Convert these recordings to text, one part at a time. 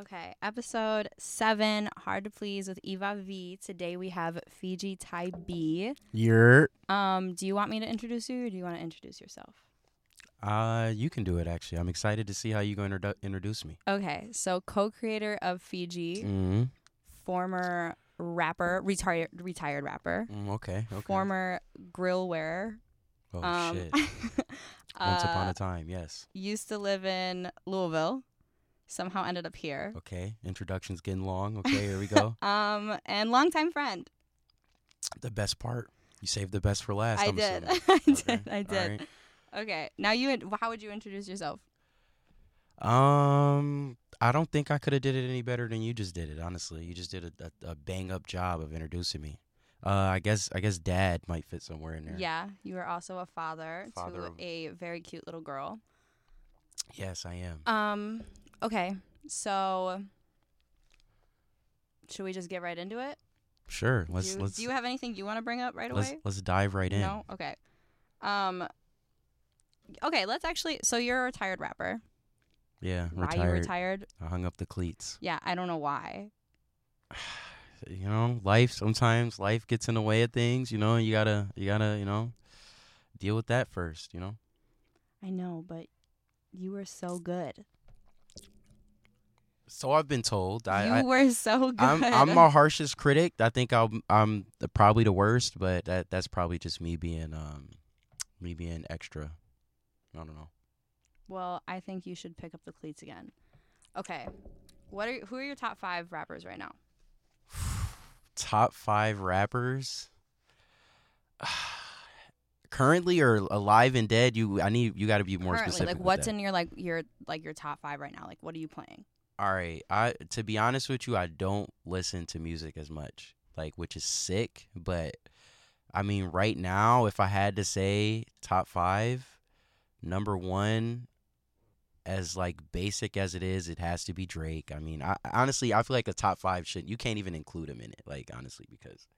Okay, episode seven, Hard to Please with Eva V. Today we have Fiji Thai B. You're Um, do you want me to introduce you or do you want to introduce yourself? uh you can do it actually. I'm excited to see how you going to introdu- introduce me. Okay, so co-creator of Fiji, Mm-hmm. former rapper, retired retired rapper, Mm, okay. Okay. former grill wearer. oh um, shit. Once upon uh, a time, yes. used to live in Louisville. Somehow ended up here. Okay. Introduction's getting long. Okay, here we go. Um, and longtime friend. the best part. You saved the best for last. I I'm did. I Okay, did. I did. alright. Okay. Now you. How would you introduce yourself? Um, I don't think I could have did it any better than you just did it. Honestly, you just did a, a, a bang up job of introducing me. Uh, I guess I guess dad might fit somewhere in there. Yeah, you are also a father, Father to of- a very cute little girl. Yes, I am. Um. Okay. So. Should we just get right into it? Sure. Let's do, you, let's do you have anything you want to bring up right let's away? let's dive right in. No. Okay. Um. Okay. Let's actually. So you're a retired rapper. Yeah, Why retired. you retired? I hung up the cleats. Yeah, I don't know why. You know, life sometimes life gets in the way of things. You know, you gotta you gotta you know deal with that first. You know. I know, but you were so good. So I've been told. I, you were so good. I'm I'm my harshest critic. I think I'm I'm the, probably the worst, but that that's probably just me being um me being extra. I don't know. Well, I think you should pick up the cleats again. Okay. What are who are your top five rappers right now? Top five rappers. Currently or alive and dead, you I need you got to be more Currently, specific. like what's that. in your like your like your top five right now? Like what are you playing? All right, I to be honest with you, I don't listen to music as much, like which is sick. But I mean, right now, if I had to say top five, number one, as like basic as it is, it has to be Drake. I mean, I honestly, I feel like a top five shouldn't. you can't even include him in it, like honestly, because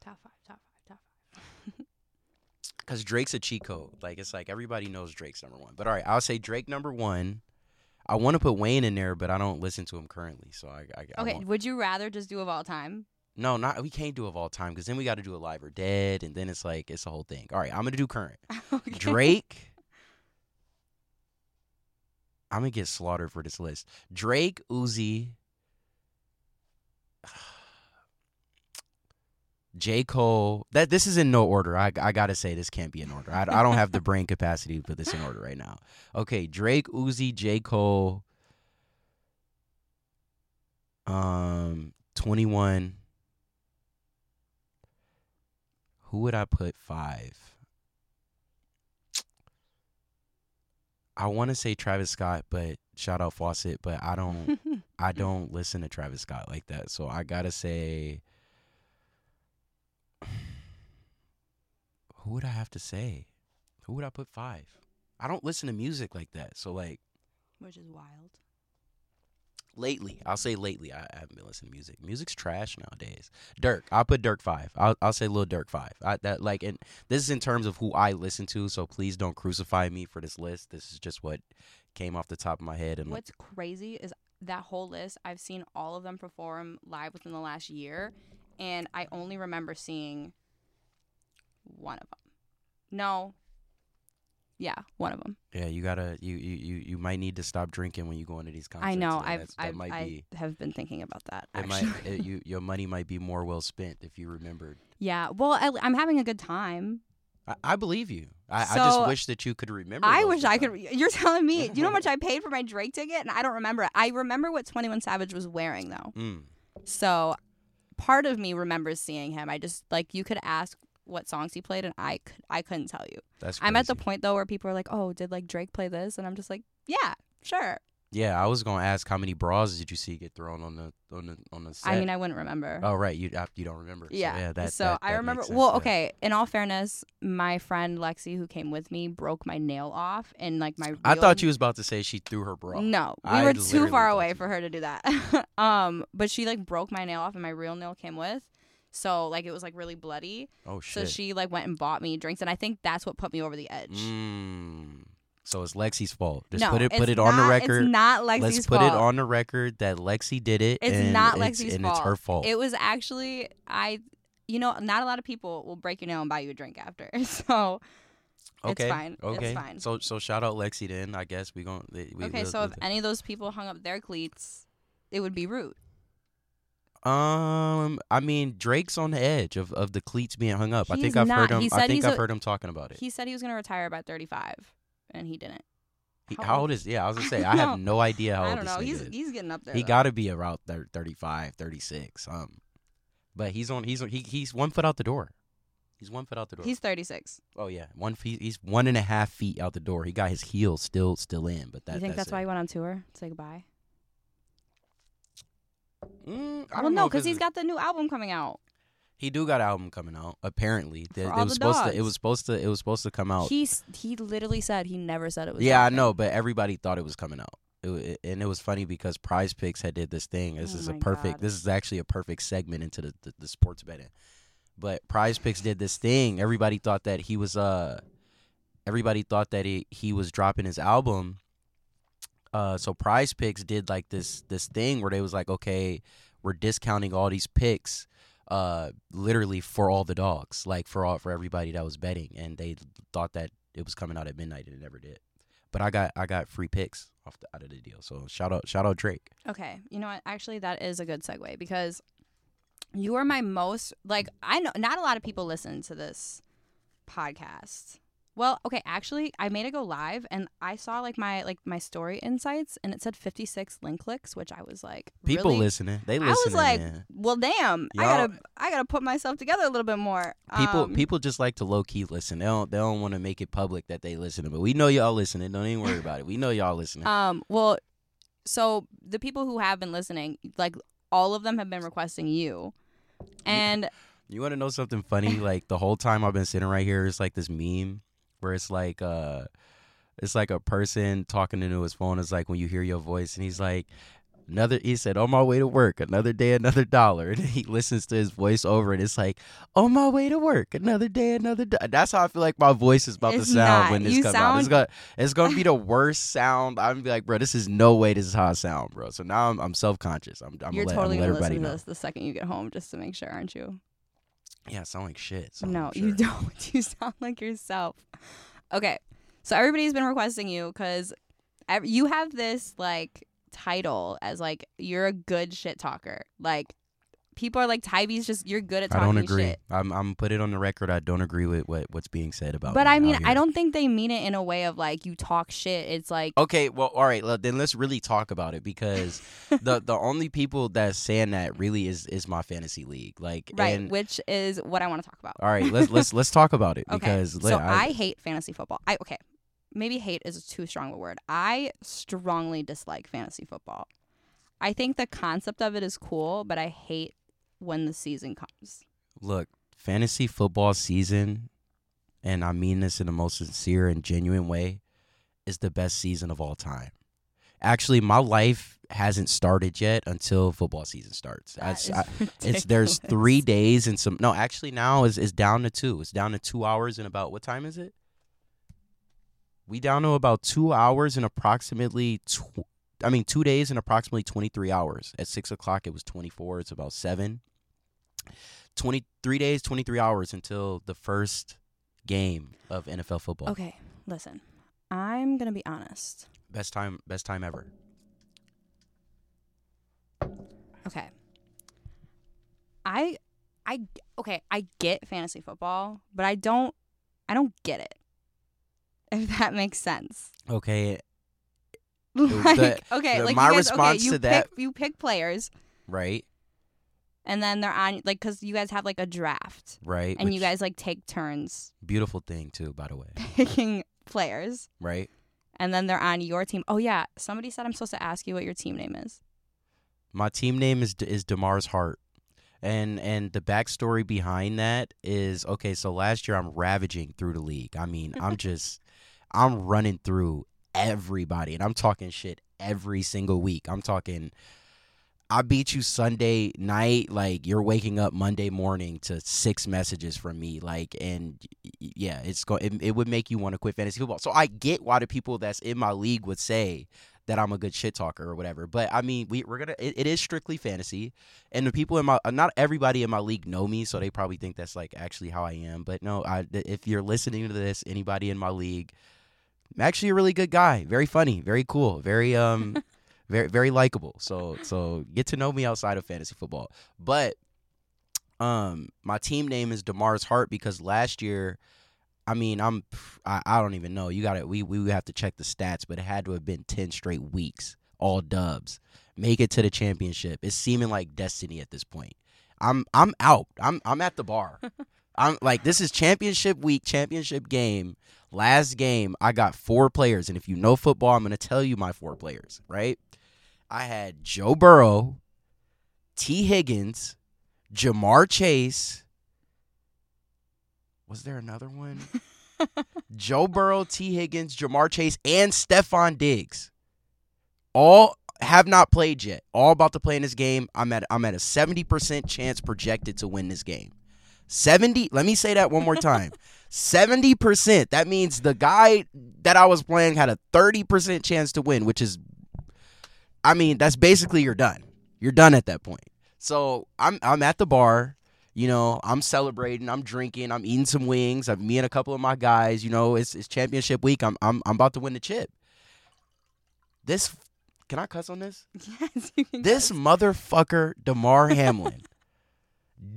Top five, top five, top five. because Drake's a cheat code. Like it's like everybody knows Drake's number one. But all right, I'll say Drake number one. I want to put Wayne in there, but I don't listen to him currently, so I. I I Okay, won't. would you rather just do of all time? No, not we can't do of all time because then we got to do a live or dead, and then it's like it's a whole thing. All right, I'm gonna do current. Okay. Drake. I'm gonna get slaughtered for this list. Drake, Uzi, J. Cole. That this is in no order. I I gotta say this can't be in order. I, I don't have the brain capacity to put this in order right now. Okay, Drake, Uzi, J. Cole, um, Twenty One. Who would I put five? I want to say Travis Scott, but shout out Fawcett, but I don't I don't listen to Travis Scott like that. So I got to say Who would I have to say? Who would I put 5? I don't listen to music like that. So like Which is wild. lately, I'll say lately I, I haven't been listening to music. Music's trash nowadays. Durk, I'll put Durk 5. I'll I'll say Lil Durk 5. I that like and this is in terms of who I listen to, so please don't crucify me for this list. This is just what came off the top of my head and like, What's crazy is that whole list. I've seen all of them perform live within the last year, and I only remember seeing one of them. No. Yeah, one of them. Yeah, you gotta you you you, you might need to stop drinking when you go into these concerts. I know. I've, that I've might I be have been thinking about that. it Actually. might it, you your money might be more well spent if you remembered. yeah. Well, I, I'm having a good time. I, I believe you. I, I just wish that you could remember. I wish I could. times. You're telling me. Do you know how much I paid for my Drake ticket? And I don't remember it. I remember what 21 Savage was wearing though. Mm. So part of me remembers seeing him. I just like you could ask what songs he played, and I could I couldn't tell you. That's I'm at the point though where people are like, "Oh, did like Drake play this?" And I'm just like, "Yeah, sure." Yeah, I was gonna ask how many bras did you see get thrown on the on the on the set? I mean, I wouldn't remember. oh right, you uh, you don't remember. So, yeah. yeah. That, so that- I remember. sense, well, yeah. okay. In all fairness, my friend Lexi, who came with me, broke my nail off, and like my. I thought you was about to say she threw her bra. No, we I were too far away you- for her to do that. um, but she like broke my nail off, and my real nail came with. So like it was like really bloody. Oh shit. So she like went and bought me drinks, and I think that's what put me over the edge. Mm. So it's Lexi's fault. Just no, put it put it on the record. It's not Lexi's Let's fault. put it on the record that Lexi did it. It's not it's, Lexi's and it's her fault. It was actually I. You know, not a lot of people will break your nail and buy you a drink after. So okay. it's fine. Okay. It's fine. So so shout out Lexi then. I guess we going we, okay, we'll- so if we'll- any of those people hung up their cleats, it would be rude. Um, I mean Drake's on the edge of, of the cleats being hung up. I think I've heard him. He I think I've a- heard him talking about it. He said he was going to retire by 35, and he didn't. He- how old- is? Yeah, I was gonna say I I have no idea how I old don't this know. He's is. he's getting up there. He got to be around thir- 35, 36. Um, but he's on. He's on, he, he's one foot out the door. He's one foot out the door. He's 36. oh yeah, one feet. He's one and a half feet out the door. He got his heels still still in. But that you think that's, it. why he went on tour to say goodbye? Mm, I well, don't no, know because he's got the new album coming out. He do got an album coming out. Apparently, it was supposed to. It was supposed to. It was supposed to come out. He's he literally said he never said it was. yeah, I know, but everybody thought it was coming out. It, it- and it was funny because Prize Picks had did this thing. This Oh is a perfect. God. This is actually a perfect segment into the, the, the sports betting. But Prize Picks did this thing. Everybody thought that he was uh, everybody thought that he he was dropping his album. Uh, so Prize Picks did like this this thing where they was like, okay, we're discounting all these picks, uh, literally for all the dogs, like for all for everybody that was betting, and they thought that it was coming out at midnight, and it never did. But I got I got free picks off the out of the deal. So shout out shout out Drake. Okay, you know what? Actually, that is a good segue because you are my most like I know not a lot of people listen to this podcast. Well, okay, actually, I made it go live and I saw like my like my story insights and it said 56 link clicks, which I was like, People really? listening, they listening. I was like, man. well, damn, I Y'all- gotta I gotta put myself together a little bit more. people Um, people just like to low key listen. They don't they don't want to make it public that they listening, but we know y'all listening. Don't even worry about it. We know y'all listening. Um, well, so the people who have been listening, like all of them have been requesting you. And You want to know something funny? Like the whole time I've been sitting right here, it's like this meme where it's like uh, it's like a person talking into his phone. It's like when you hear your voice, and he's like, another. He said, "On my way to work, another day, another dollar." And he listens to his voice over, and it's like, "On my way to work, another day, another." Do-. That's how I feel like my voice is about It's to sound not. when this You comes out. It's gonna, it's gonna be the worst sound. I'm gonna be like, bro, this is no way. This is how I sound, bro. So now I'm, I'm self conscious. I'm, I'm you're gonna let, totally I'm gonna gonna let everybody listen to know. this the second you get home, just to make sure, aren't you? Yeah, I sound like shit. so no, I'm you don't. You sound like yourself. Okay, so everybody's been requesting you because you have this like title as like you're a good shit talker. Like people are like TyB's just you're good at talking shit. I don't agree. shit. I'm I'm put it on the record. I don't agree with what what's being said about. But me I mean, I don't think they mean it in a way of like you talk shit. It's like Okay, well, all right. well, Then let's really talk about it because the the only people that's saying that really is is my fantasy league. Like, right, and, which is what I want to talk about. all right, let's let's let's talk about it Okay, because so let- I, hate fantasy football. I okay, maybe hate is too strong of a word. I strongly dislike fantasy football. I think the concept of it is cool, but I hate when the season comes. look fantasy football season, and I mean this in the most sincere and genuine way, is the best season of all time. Actually, my life hasn't started yet until football season starts. That That's- is I- it's there's three days and some no actually now is is down to two it's down to two hours and about what time is it we down to about two hours and approximately tw- i mean two days and approximately 23 hours at six o'clock it was 24 it's about seven 23 days 23 hours until the first game of nfl football Okay, listen. I'm gonna be honest. best time best time ever Okay. I I okay, I get fantasy football, but I don't I don't get it. If that makes sense. okay Like okay, the- like my guys, response okay, you to pick, that- you pick players right and then they're on like cuz you guys have like a draft right and you guys like take turns beautiful thing too by the way picking players right and then they're on your team. Oh yeah, somebody said I'm supposed to ask you what your team name is. My team name is is Damar's Heart, and and the backstory behind that is okay. So last year I'm ravaging through the league. I mean I'm just I'm running through everybody, and I'm talking shit every single week. I'm talking. I beat you Sunday night, like you're waking up Monday morning to six messages from me, like, and yeah, it's going. It, it would make you want to quit fantasy football. So I get why the people that's in my league would say that I'm a good shit talker or whatever. But I mean, we we're gonna. It, it is strictly fantasy, and the people in my not everybody in my league know me, so they probably think that's like actually how I am. But no, I if you're listening to this, anybody in my league, I'm actually a really good guy, very funny, very cool, very um. very very likable. So so get to know me outside of fantasy football. But um my team name is Damar's Heart because last year I mean, I'm I, I don't even know. You got to we we have to check the stats, but it had to have been 10 straight weeks, all dubs. Make it to the championship. It's seeming like destiny at this point. I'm I'm out. I'm I'm at the bar. I'm like this is championship week, championship game. Last game, I got four players, and if you know football, I'm gonna tell you my four players, right? I had Joe Burrow, Tee Higgins, Ja'Marr Chase. Was there another one? Joe Burrow, Tee Higgins, Ja'Marr Chase, and Stefon Diggs. All have not played yet. All about to play in this game. I'm at I'm at a 70% chance projected to win this game. 70, let me say that one more time. 70%. That means the guy that I was playing had a 30% chance to win, which is I mean, that's basically you're done. You're done at that point. So I'm I'm at the bar, you know, I'm celebrating, I'm drinking, I'm eating some wings. I'm me and a couple of my guys, you know, it's it's championship week. I'm I'm I'm about to win the chip. This can I cuss on this? Yes, you can This cuss. motherfucker, Damar Hamlin,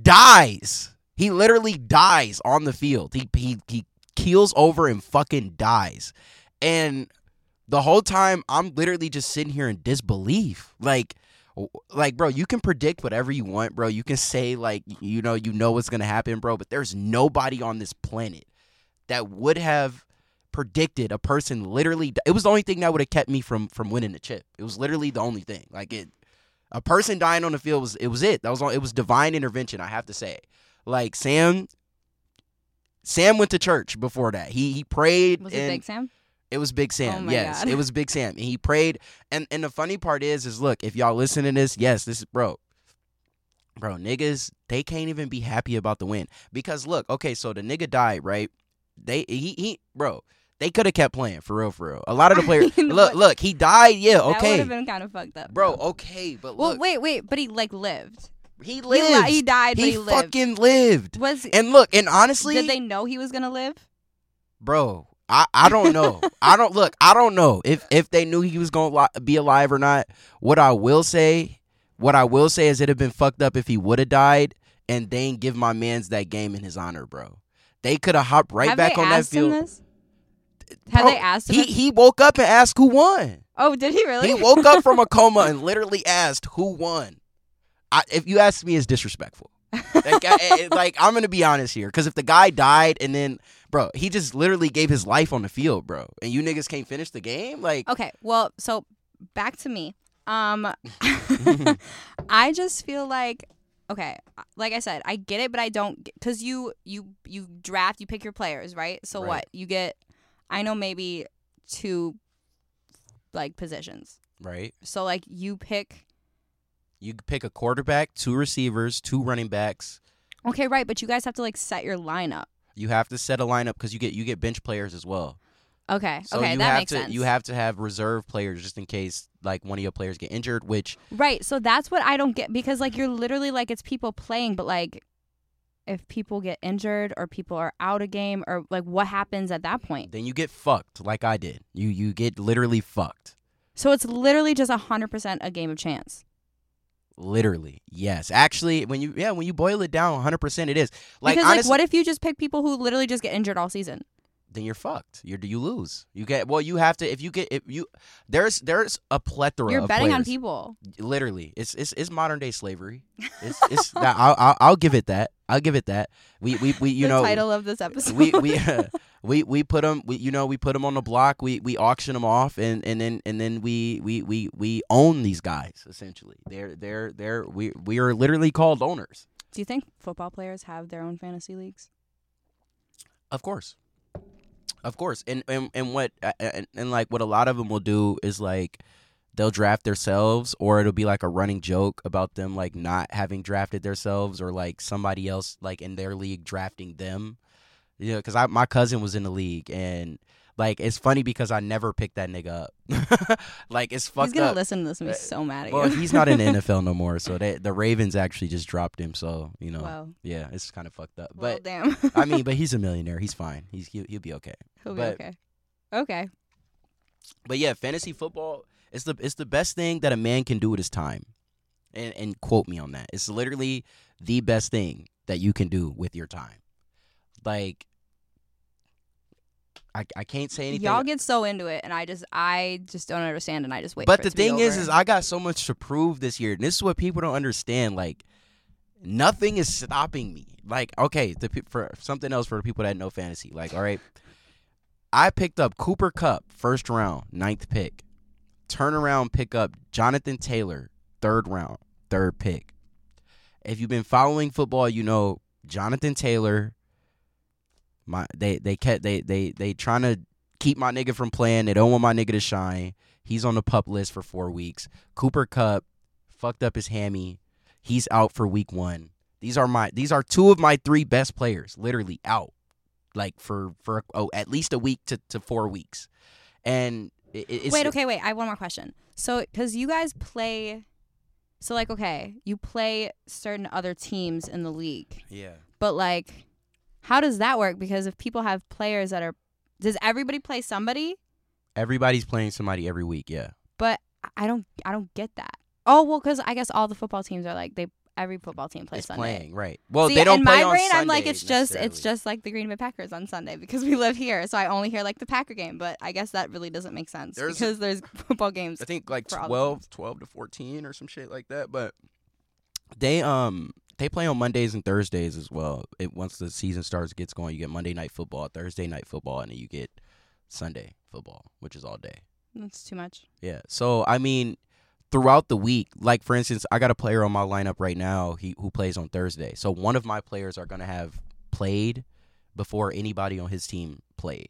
dies. He literally dies on the field. He he he keels over and fucking dies. And the whole time I'm literally just sitting here in disbelief. Like like bro, you can predict whatever you want, bro. You can say like you know, you know what's going to happen, bro, but there's nobody on this planet that would have predicted a person literally it was the only thing that would have kept me from from winning the chip. It was literally the only thing. Like it a person dying on the field was it was it. That was all it was divine intervention, I have to say. Like Sam Sam went to church before that. He he prayed Was it and Big Sam? It was Big Sam. Oh yes, God. it was Big Sam. And he prayed. And and the funny part is, is look, if y'all listen to this, yes, this is bro. Bro, niggas, they can't even be happy about the win. Because look, okay, so the nigga died, right? They he he bro, they could have kept playing for real, for real. A lot of the I players mean, look, look, he died, yeah, That would okay. have been kind of fucked up, Bro, okay, but Well, look, wait, wait, but he like lived. he He, li- lived. he died, but he he lived. fucking lived. Was And look, and honestly, did they know he was gonna live? bro I, I don't know. I don't look i don't know if if they knew he was gonna li- be alive or not. What i will say what i will say is it'd have been fucked up if he would have died and they ain't give my man's that game in his honor bro. They could have hopped right Have back on that field. this? Have Bro, they asked him? he he woke up and asked who won. Oh, did he really? he woke up from a coma and literally asked who won. I, if you ask me it's disrespectful. Like, I, I- like I'm gonna be honest here, because if the guy died and then, bro, he just literally gave his life on the field, bro, and you niggas can't finish the game, like, Okay, well, so back to me. Um, I just feel like okay, like I said, I get it, but I don't because you you you draft, you pick your players, right? So Right. what you get? I know maybe two like positions. right? So like you pick. You pick a quarterback, two receivers, two running backs. Okay, right, but you guys have to like set your lineup. You have to set a lineup because you get you get bench players as well. Okay, So okay, you that have makes to sense. you have to have reserve players just in case like one of your players get injured. Which Right. So that's what I don't get because like you're literally like it's people playing, but like if people get injured or people are out a game or like what happens at that point? then you get fucked like I did. You you get literally fucked. So it's literally just a hundred percent a game of chance. Literally, yes. Actually, when you yeah when you boil it down, 100 percent it is. Like because honestly, like what if you just pick people who literally just get injured all season? Then you're fucked. You're you lose. You get well. You have to if you get if you there's there's a plethora. You're betting on people. Literally, it's it's it's modern day slavery. It's it's that I'll, I'll I'll give it that. I'll give it that. We we we you the know title of this episode. we we we we put them we you know we put them on the block. We we auction them off and and then and then we we we we own these guys essentially. They're they're they're we we are literally called owners. Do you think football players have their own fantasy leagues? Of course. Of course. And and, and what uh, and, and like what a lot of them will do is like they'll draft themselves or it'll be like a running joke about them like not having drafted themselves or like somebody else like in their league drafting them. You know, because I my cousin was in the league and like it's funny because I never picked that nigga up. like it's fucked up. He's gonna up. listen to this and be Uh, so mad at Well, you. he's not in the NFL no more, so they, the Ravens actually just dropped him. So you know, Wow. yeah, it's kind of fucked up. Well, But damn. I mean, but he's a millionaire. He's fine. He's he'll, he'll be okay. He'll be but- okay. Okay. But yeah, fantasy football is the it's the best thing that a man can do with his time. And and quote me on that. It's literally the best thing that you can do with your time. Like I, I can't say anything. Y'all get so into it, and I just, I just don't understand, and I just wait. but for the thing is is I got so much to prove this year. And this is what people don't understand. Like nothing is stopping me. Like okay, the, for something else for the people that know fantasy. Like all right, I picked up Cooper Kupp first round, ninth pick. Turn around, pick up Jonathan Taylor, third round, third pick. If you've been following football, you know Jonathan Taylor. My they they kept they they they trying to keep my nigga from playing. They don't want my nigga to shine. He's on the pup list for four weeks. Cooper Kupp fucked up his hammy. He's out for week one. These are my these are two of my three best players, literally out, like for for oh at least a week to, to four weeks, and it, it's wait, okay, wait. I have one more question. So, because you guys play, so like, okay, you play certain other teams in the league, yeah. but like, how does that work? Because if people have players that are, does everybody play somebody? Everybody's playing somebody every week. Yeah, But I don't, I don't get that. Oh well, because I guess all the football teams are like they. Every football team plays it's Sunday. playing right. Well, See, they don't in my brain, I'm like, it's just, it's just like the Green Bay Packers on Sunday because we live here, so I only hear like the Packer game. But I guess that really doesn't make sense There's- because there's football games. I think like for 12, 12 to 14 or some shit like that. But they um they play on Mondays and Thursdays as well. It once the season starts gets going, you get Monday night football, Thursday night football, and then you get Sunday football, which is all day. That's too much. Yeah. So I mean, throughout the week, like for instance, I got a player on my lineup right now. He who plays on Thursday. So one of my players are gonna have played before anybody on his team plays.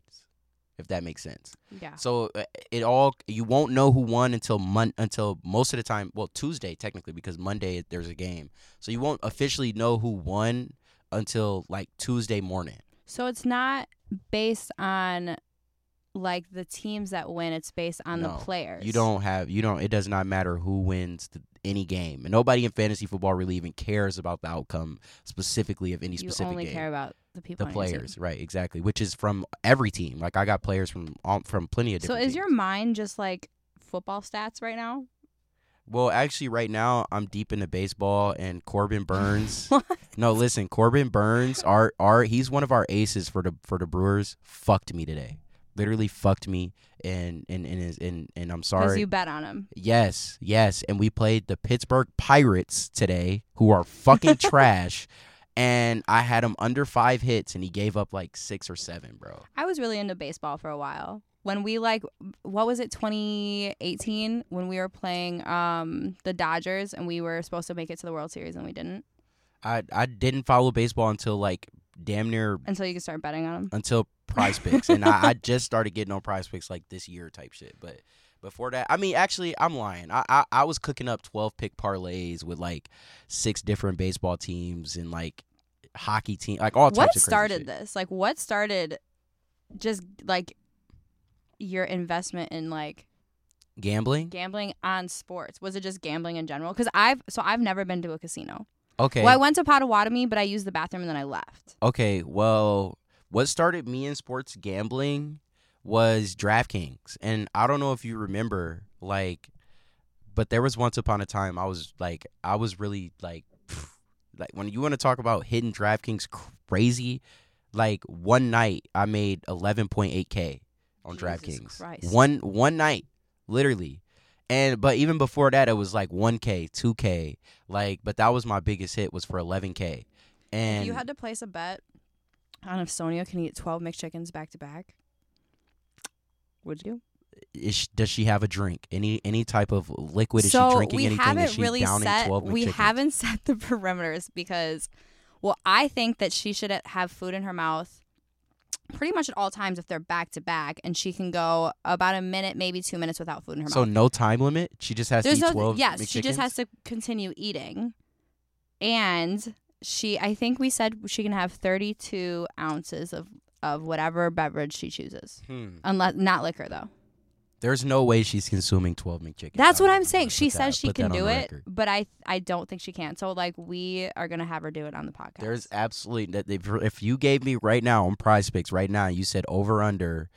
If that makes sense. Yeah. So uh, it all you won't know who won until mon- until most of the time. Well, Tuesday technically because Monday there's a game. So you won't officially know who won until like Tuesday morning. So it's not based on like the teams that win. It's based on No, the players. You don't have you don't. It does not matter who wins the, any game, and nobody in fantasy football really even cares about the outcome specifically of any specific game. You specific only game. care about the people. the on your team. players, right? Exactly. Which is from every team. Like I got players from all, from plenty of different So is your mind just like football stats right now? Well, actually, right now I'm deep into baseball, and Corbin Burns. No, listen, Corbin Burnes, our our he's one of our aces for the for the Brewers. Fucked me today, literally fucked me, and and and is and, and I'm sorry. Because you bet on him. yes, yes, and we played the Pittsburgh Pirates today, who are fucking trash. And I had him under five hits, and he gave up like six or seven, bro. I was really into baseball for a while. When we like, what was it, 2018, when we were playing um the Dodgers and we were supposed to make it to the World Series and we didn't I I didn't follow baseball until like damn near until you could start betting on them. until prize picks and I, I just started getting on prize picks like this year type shit but before that i mean actually i'm lying I, I i was cooking up 12 pick parlays with like six different baseball teams and like hockey team like all types What started this? Like, what started just like your investment in like gambling gambling on sports? Was it just gambling in general? Because I've so I've never been to a casino. okay Well, I went to Potawatomi, but I used the bathroom and then I left. okay well what started me in sports gambling was DraftKings. And I don't know if you remember like but there was once upon a time I was like I was really like like when you want to talk about hidden DraftKings crazy like one night I made 11.8k on Jesus DraftKings. Christ. one one night literally. And but even before that it was like 1k 2k like but that was my biggest hit was for 11k and you had to place a bet on if Sonia can eat 12 McChickens back to back, would you? is, does she have a drink? Any any type of liquid? Is so she drinking we anything? haven't is she really set 12 we McChickens? haven't set the perimeters because well i think that she should have food in her mouth pretty much at all times if they're back to back, and she can go about a minute, maybe two minutes without food in her So mouth. So no time limit. She just has There's to eat no twelve. yes, she just has to continue eating, and she I think we said she can have 32 ounces of of whatever beverage she chooses, Hmm. unless not liquor though. There's no way she's consuming twelve McChickens. That's what I'm saying. She that- says she can do it, record. but I I don't think she can. So like we are gonna have her do it on the podcast. There's absolutely that if, if you gave me right now on Prize Picks right now, you said over under.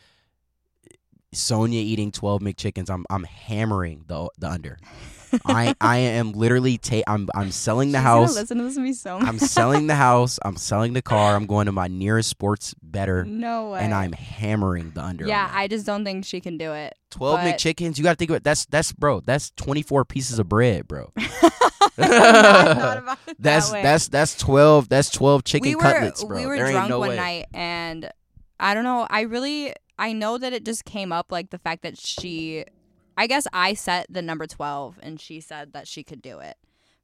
Sonia eating twelve McChickens. I'm I'm hammering the the under. I I am literally ta- I'm I'm selling the She's house. listen to this me so. I'm selling the house. I'm selling the car. I'm going to my nearest sports better, no way. and I'm hammering the under. yeah. I just don't think she can do it. twelve but- McChickens. You got to think about that's that's bro. That's twenty four pieces of bread, bro. I thought about it That's that that's that's twelve. That's twelve chicken we were cutlets, bro. we were there drunk no one way. night and I don't know. I really I know that it just came up like the fact that she I guess I set the number 12 and she said that she could do it.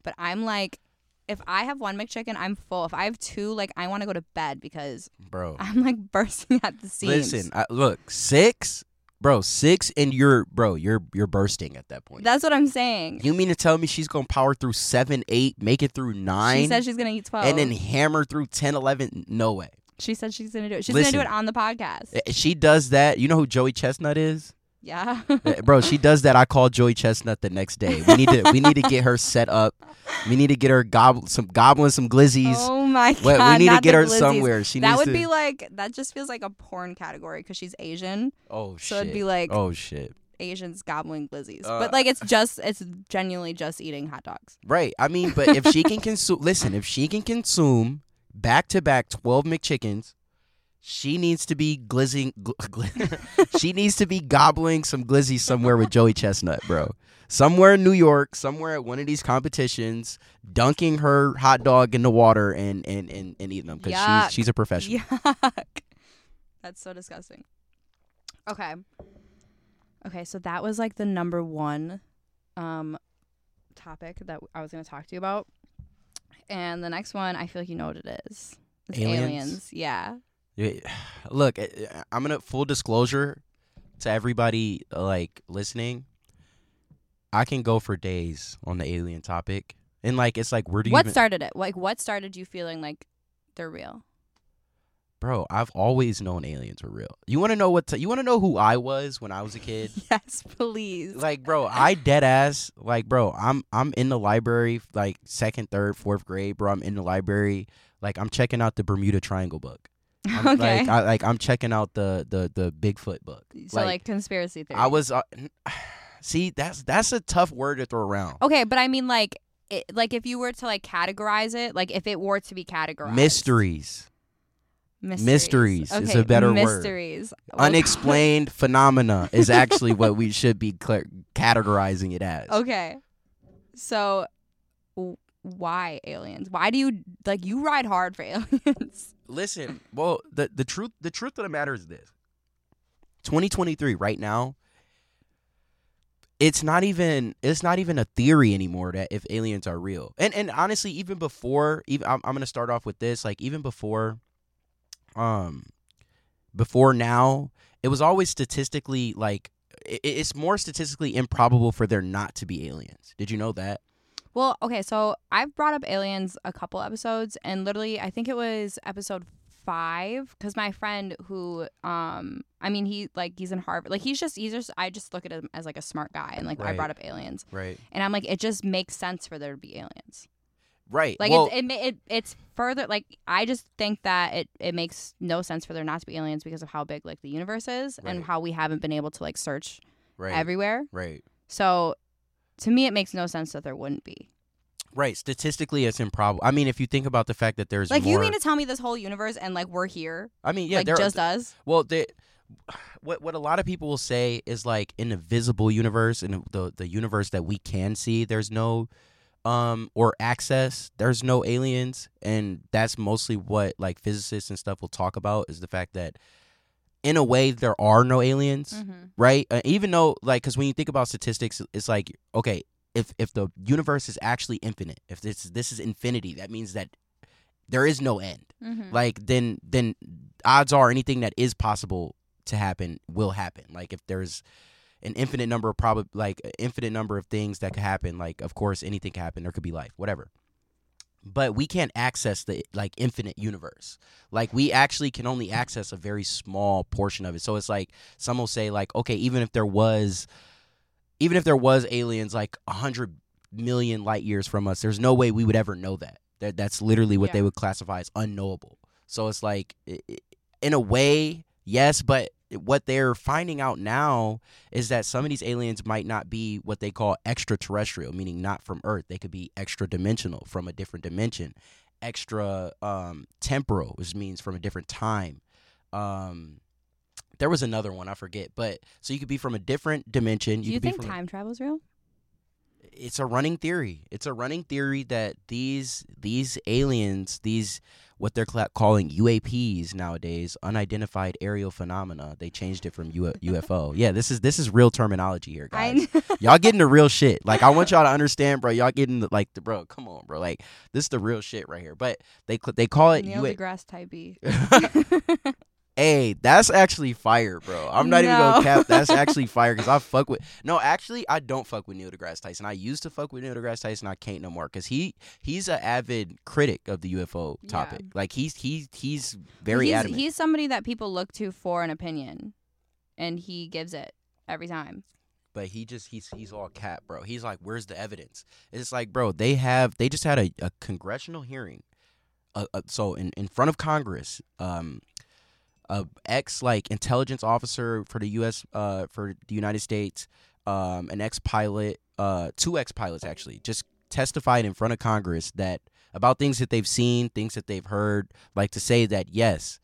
But I'm like if I have one McChicken, I'm full. If I have two, like I want to go to bed because bro. I'm like bursting at the seams. Listen, I, look, six, bro, six, and you're, bro, you're you're bursting at that point. That's what I'm saying. you mean to tell me she's gonna power through seven, eight, make it through nine, She said she's gonna eat 12. and then hammer through 10, 11? No way. She said she's gonna do it. She's gonna do it on the podcast. She does that. You know who Joey Chestnut is? yeah. Uh, bro she does that i call joey chestnut the next day we need to we need to get her set up we need to get her gob- some goblin some glizzies oh my god. we, need to get her glizzies. somewhere she That would to be like that. Just feels like a porn category because she's Asian. oh So shit it'd be like oh shit Asians gobbling glizzies, Uh, but like it's just it's genuinely just eating hot dogs. right i mean but if she can consume listen if she can consume back to back 12 mcchickens she needs to be glizzing gl- she needs to be gobbling some glizzy somewhere with joey chestnut bro somewhere in new york somewhere at one of these competitions dunking her hot dog in the water and and and, and eating them because she's she's a professional Yuck! That's so disgusting. Okay. Okay, so that was like the number one um topic that I was going to talk to you about. And the next one, I feel like you know what it is. It's Aliens? aliens. Yeah. Yeah, Look, eh, eh, I'm gonna full disclosure to everybody like listening. I can go for days on the alien topic, and like it's like where do you, What even, started it? Like what started you feeling like they're real? Bro? I've always known aliens were real. You want to know what? T- you want to know who I was when I was a kid? Yes, please. like, bro, I dead ass. Like, bro, I'm I'm in the library, like second, third, fourth grade, bro. I'm in the library, like I'm checking out the Bermuda Triangle book. I'm, okay. Like, I, like I'm checking out the the the Bigfoot book. so like, conspiracy theory. I was uh, see that's that's a tough word to throw around. Okay, but I mean like it, like if you were to like categorize it, like if it were to be categorized. Mysteries, Mysteries, Mysteries is a better word. mysteries. Unexplained phenomena is actually what we should be cl- categorizing it as. Okay. So w- why aliens? Why do you like you ride hard for aliens? Listen, well, the the truth the truth of the matter is this: 2023, right now, it's not even it's not even a theory anymore that if aliens are real. And and honestly, even before, even I'm, I'm gonna start off with this. Like even before, um, before now, it was always statistically like it, it's more statistically improbable for there not to be aliens. Did you know that? well, okay, so I've brought up aliens a couple episodes and literally I think it was episode 5 cuz my friend who um I mean he like he's in Harvard. Like he's just he's just I just look at him as like a smart guy and like I brought up aliens. Right. And I'm like it just makes sense for there to be aliens. Right. Like well, it's, it, it it's further like I just think that it it makes no sense for there not to be aliens because of how big like the universe is and how we haven't been able to like search right. everywhere. right. So to me it makes no sense that there wouldn't be. Right. Statistically, it's improbable. I mean, if you think about the fact that there's Like more, you mean to tell me this whole universe and like we're here I mean, yeah, like there just us? well, they, what what a lot of people will say is like in the visible universe in the the universe that we can see, there's no um or access, there's no aliens, and that's mostly what like physicists and stuff will talk about is the fact that in a way there are no aliens. Mm-hmm. right? Uh, even though, like, because when you think about statistics, it's like, okay, if if the universe is actually infinite, if this this is infinity, that means that there is no end. Mhm. Like then then odds are anything that is possible to happen will happen. Like if there's an infinite number of probably like an infinite number of things that could happen, like of course anything can happen. There could be life, whatever. But we can't access the like infinite universe. Like we actually can only access a very small portion of it. So it's like some will say like, okay, even if there was even if there was aliens like a hundred million light years from us, there's no way we would ever know that. That that's literally what Yeah. they would classify as unknowable. So it's like, in a way, yes, but what they're finding out now is that some of these aliens might not be what they call extraterrestrial, meaning not from Earth. They could be extra dimensional, from a different dimension, extra um, temporal, which means from a different time. Um, there was another one I forget, but so you could be from a different dimension. Do you could be think time time travel's real? it's a running theory. It's a running theory that these these aliens, these what they're cla- calling UAPs nowadays, unidentified aerial phenomena. They changed it from U- UFO. Yeah, this is this is real terminology here, guys. Y'all getting the real shit. Like I want y'all to understand, bro. Y'all getting the, like the bro. Come on, bro. Like this is the real shit right here. But they cl- they call it Neil UA- deGrasse Type B. Hey, that's actually fire, bro. I'm not even gonna cap. That's actually fire because I fuck with. No, actually, I don't fuck with Neil deGrasse Tyson. I used to fuck with Neil deGrasse Tyson. I can't no more because he he's an avid critic of the UFO Yeah. topic. Like he's he's he's very he's, adamant. He's somebody that people look to for an opinion, and he gives it every time. but he just he's he's all cap, bro. He's like, where's the evidence? It's like, bro, they have they just had a, a congressional hearing, uh, uh, so in in front of Congress, um, a ex like intelligence officer for the U.S. uh for the United States, um, an ex pilot, uh, two ex pilots actually just testified in front of Congress that about things that they've seen, things that they've heard, like to say that yes,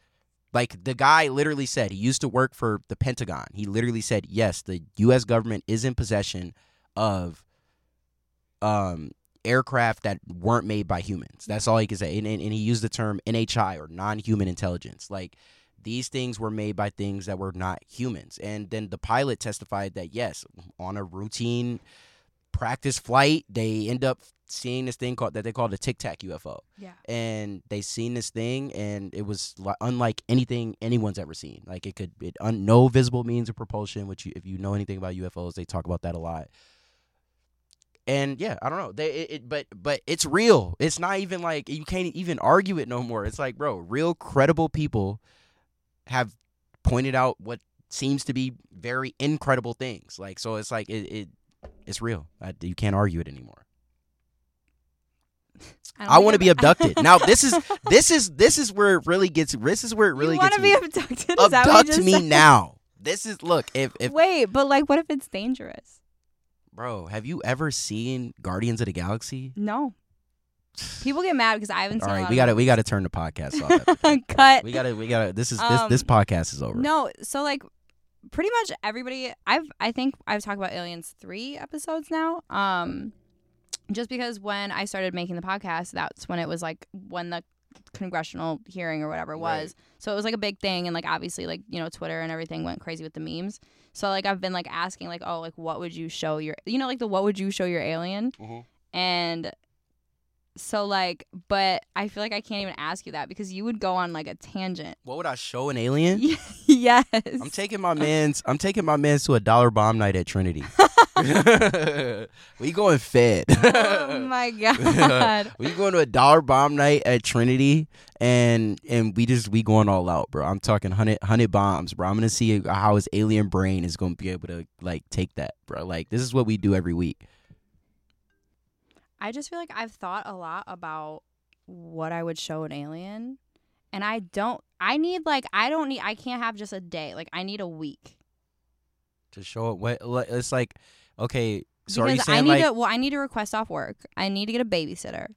like the guy literally said he used to work for the Pentagon. He literally said, "Yes, the US government is in possession of um aircraft that weren't made by humans." That's all he could say. And, and, and he used the term NHI or non-human intelligence. Like these things were made by things that were not humans. And then the pilot testified that yes, on a routine practice flight, they end up seeing this thing called that they call the Tic Tac UFO Yeah. and they seen this thing and it was li- unlike anything anyone's ever seen. Like it could it un- no visible means of propulsion which you, if you know anything about ufos they talk about that a lot. And yeah i don't know. They it, it but but it's real. It's not even like you can't even argue it no more. It's like bro real credible people have pointed out what seems to be very incredible things like so it's like it, it it's real I, you can't argue it anymore don't I want to be abducted. now this is this is this is where it really gets. This is where it really you want to be abducted? Is that what you Abduct me said? now. This is look. If if Wait, but like, what if it's dangerous? bro, have you ever seen Guardians of the Galaxy? No. People get mad because I haven't All seen. a lot we got to we got to turn the podcast off. after that. movies. Cut. we got to we got to. This is this this Um, podcast is over. No, so like pretty much everybody I've I think I've talked about aliens 3 episodes now. Um just because when I started making the podcast, that's when it was like when the congressional hearing or whatever Right. was. So it was like a big thing and like obviously like, you know, Twitter and everything went crazy with the memes. So like I've been like asking like, "Oh, like what would you show your you know like the what would you show your alien?" Mhm. And so like but I feel like I can't even ask you that because you would go on like a tangent. What would I show an alien? yes. I'm taking my man's. I'm taking my man's to a dollar bomb night at Trinity. we going fed. oh my god. we going to a dollar bomb night at Trinity, and and we just we going all out, bro. I'm talking hundred hundred bombs, bro. I'm gonna see how his alien brain is gonna be able to like take that, bro. Like this is what we do every week. I just feel like I've thought a lot about what I would show an alien. And I don't I need like I don't need I can't have just a day. Like I need a week. To show it what it's like. Okay, so because I need like to well, I need to request off work. I need to get a babysitter.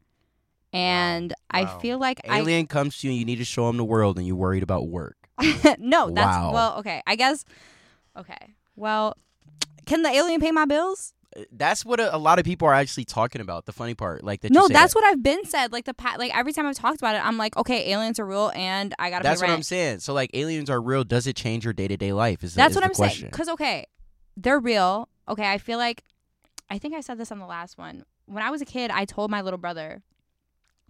And I Wow. feel like alien comes to you, and you need to show him the world, and you're worried about work? I No, that's Wow. well, okay. I guess okay. Well, can the alien pay my bills? That's what a, a lot of people are actually talking about. The funny part, like that. you No, that's that. what I've been said. Like the pat, like every time I've talked about it, I'm like, okay, aliens are real, and I gotta That's what. I'm saying. So like aliens are real. Does it change your day to day life? Is That's is what I'm question. saying. Because okay, they're real. Okay, I feel like I think I said this on the last one. When I was a kid, I told my little brother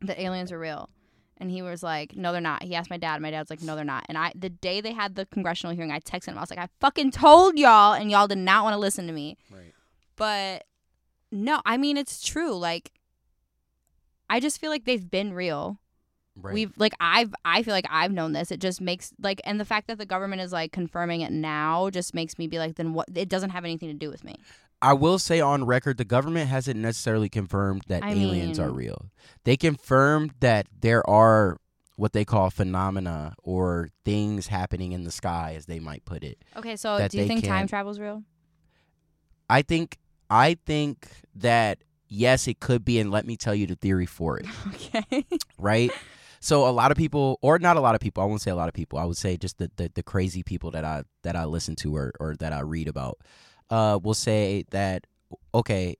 that aliens are real, And he was like, "No, they're not." He asked my dad. My dad's like, "No, they're not." And I, the day they had the congressional hearing, I texted him. I was like, "I fucking told y'all, and y'all did not want to listen to me." Right. But no, I mean it's true. Like, I just feel like they've been real. Right. We've like I've I feel like I've known this. It just makes like and the fact that the government is like confirming it now just makes me be like then what it doesn't have anything to do with me. I will say on record, the government hasn't necessarily confirmed that I aliens are real. They confirmed that there are what they call phenomena or things happening in the sky, as they might put it. Okay, so do you think time travel is real? I think I think that yes, it could be, and let me tell you the theory for it. Okay. right? So a lot of people, or not a lot of people, I won't say a lot of people. I would say just the, the, the crazy people that I that I listen to or, or that I read about, uh, will say that okay,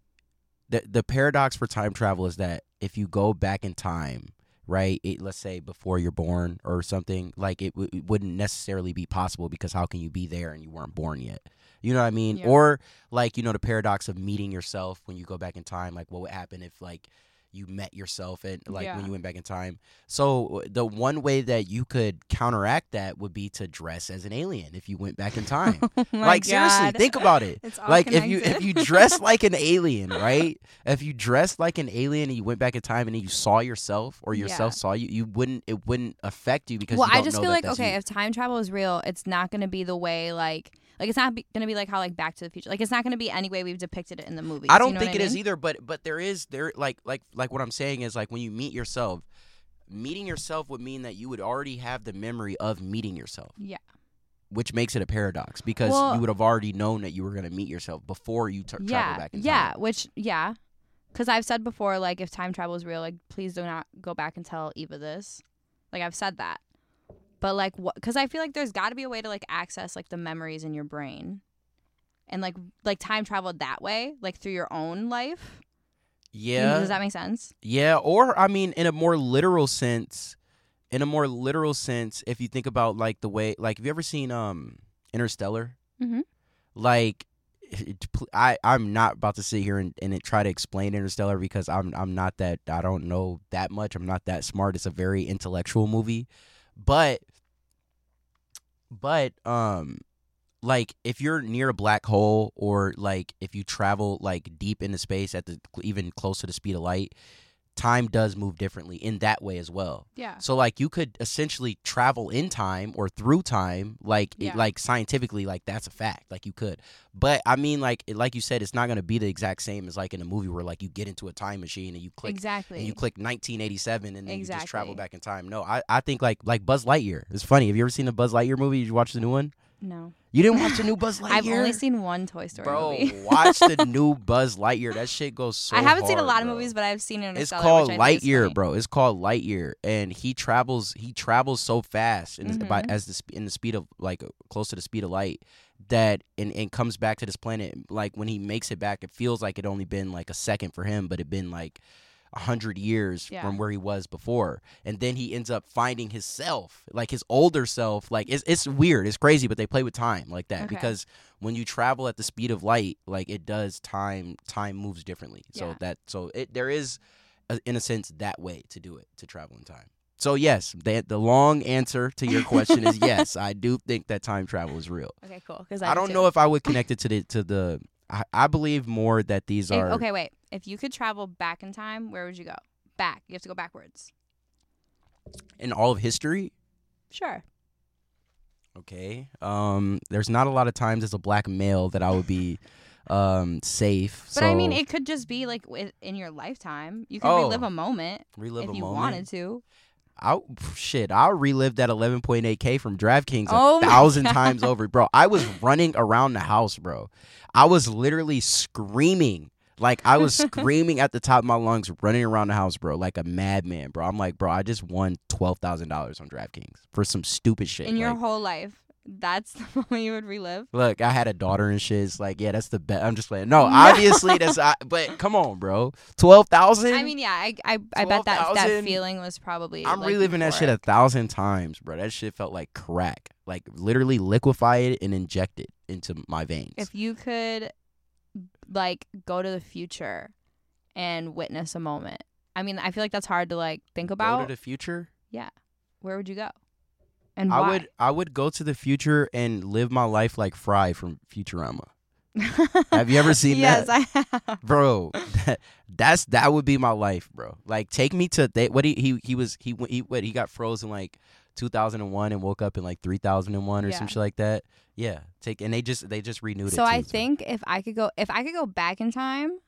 the the paradox for time travel is that if you go back in time, right? It, let's say before you're born or something, like it, w- it wouldn't necessarily be possible because how can you be there and you weren't born yet? You know what I mean? Yeah. Or like you know the paradox of meeting yourself when you go back in time. Like what would happen if like you met yourself and like when you went back in time. So the one way that you could counteract that would be to dress as an alien if you went back in time. Oh like seriously, think about it. Like if you if you dress like an alien, right? If you dressed like an alien and you went back in time and then you saw yourself or yourself Yeah. saw you, you wouldn't it wouldn't affect you because well, you don't I just feel like okay, you. if time travel is real, it's not going to be the way like like it's not be, going to be like how like Back to the Future. Like it's not going to be any way we've depicted it in the movies. I don't know think it I is either, but but there is there like like like what I'm saying is like when you meet yourself, meeting yourself would mean that you would already have the memory of meeting yourself. Yeah. Which makes it a paradox because Well- you would have already known that you were going to meet yourself before you t- travel back in time. yeah, which yeah, because I've said before, like if time travel is real, like please do not go back and tell Eva this. Like I've said that, but like what? Because I feel like there's got to be a way to like access like the memories in your brain, and like like time travel that way, like through your own life. Yeah. does that make sense? Yeah, or I mean, in a more literal sense, in a more literal sense, if you think about like the way, like, have you ever seen um Interstellar? Mhm. Like, I I'm not about to sit here and, and try to explain Interstellar because I'm I'm not that I don't know that much. I'm not that smart. It's a very intellectual movie, but but um like if you're near a black hole or like if you travel like deep into space at the even close to the speed of light time does move differently in that way as well. Yeah. so like you could essentially travel in time or through time like it- like scientifically like that's a fact like you could. But i mean like like you said it's not going to be the exact same as like in a movie where like you get into a time machine and you click Exactly. and you click 1987 and then you just travel back in time. No i i think like like buzz lightyear. It's funny. Have you ever seen the buzz lightyear movie? Did you watch the new one no. you didn't watch the new Buzz Lightyear? I've only seen one Toy Story Bro, movie. watch the new Buzz Lightyear. That shit goes so I haven't seen a hard, lot of movies, but I've seen it. It's called which I think is Lightyear, bro. It's called Lightyear, and he travels. He travels so fast, in, by, Mhm. as the in the speed of like uh, close to the speed of light, that and, and comes back to this planet. Like when he makes it back, it feels like it only been like a second for him, but it been like a hundred years Yeah. from where he was before. And then he ends up finding his self, like his older self. Like it's it's weird, it's crazy, but they play with time like that Okay. because when you travel at the speed of light, like it does time time moves differently. So that so it there is a, in a sense that way to do it to travel in time. So yes, the the long answer to your question is yes. I do think that time travel is real. Okay, cool. Because I, don't know if I would connect it to the to the. I, I believe more that these If- are okay, wait. If you could travel back in time, where would you go? Back. You have to go backwards. in all of history. Sure. Okay. Um. There's not a lot of times as a black male that I would be, um, safe. But I mean, it could just be like with, in your lifetime. You could Oh. relive a moment relive if you moment. wanted to. I shit. I relived that 11.8k from DraftKings a Oh thousand times over, bro. I was running around the house, bro. I was literally screaming. Like I was screaming at the top of my lungs, running around the house, bro, like a madman, bro. I'm like, bro, I just won twelve thousand dollars on DraftKings for some stupid shit. In your Like, whole life, that's the moment you would relive. Look, I had a daughter and shit. It's like, yeah, that's the best. I'm just playing. No, No. obviously that's. I, but come on, bro. Twelve thousand. I mean, yeah, I I, I bet that that feeling was probably. I'm like, reliving that shit a thousand times, bro. That shit felt like crack. Like literally liquefy it and inject it into my veins. If you could, like, go to the future and witness a moment. I mean, I feel like that's hard to like think Go about. to the future. Yeah. Where would you go? And I why? would I would go to the future and live my life like Fry from Futurama. Have you ever seen yes, that? Yes, I have. bro that, that's that would be my life bro like take me to they, what he, he he was he went- he what he got frozen like 2001 and woke up in like 3001 or Yeah. some shit like that yeah take and they just they just renewed it So I think if I could go, if I could go back in time,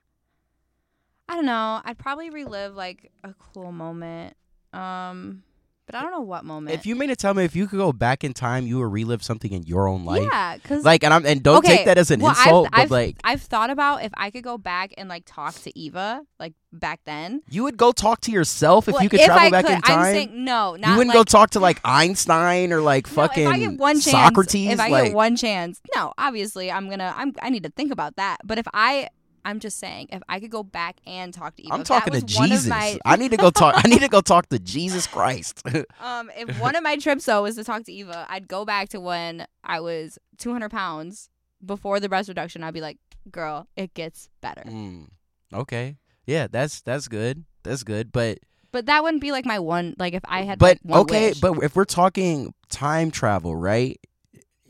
I don't know. I'd probably relive like a cool moment. Um, but I don't know what moment. if you mean to tell me if you could go back in time you would relive something in your own life yeah, because like and I'm and don't Okay, take that as an well, I've- insult but I've- like I've thought about if I could go back and like talk to Eva like back then. you would go talk to yourself if Well, you could travel I back could, in time I'm saying no, not you wouldn't like, go talk to like Einstein or like No, fucking if I get one chance, Socrates if I like get one chance, no, obviously I'm gonna, I'm, I need to think about that. But if I, I'm just saying, if I could go back and talk to Eva, I'm talking to was one of Jesus. my- I need to go talk. I need to go talk to Jesus Christ. Um, if one of my trips though was to talk to Eva, I'd go back to when I was 200 pounds before the breast reduction. I'd be like, "Girl, it gets better." Mm, okay, yeah, that's that's good. That's good. But But that wouldn't be like my one. Like if I had, but like, one okay, wish. but if we're talking time travel, right?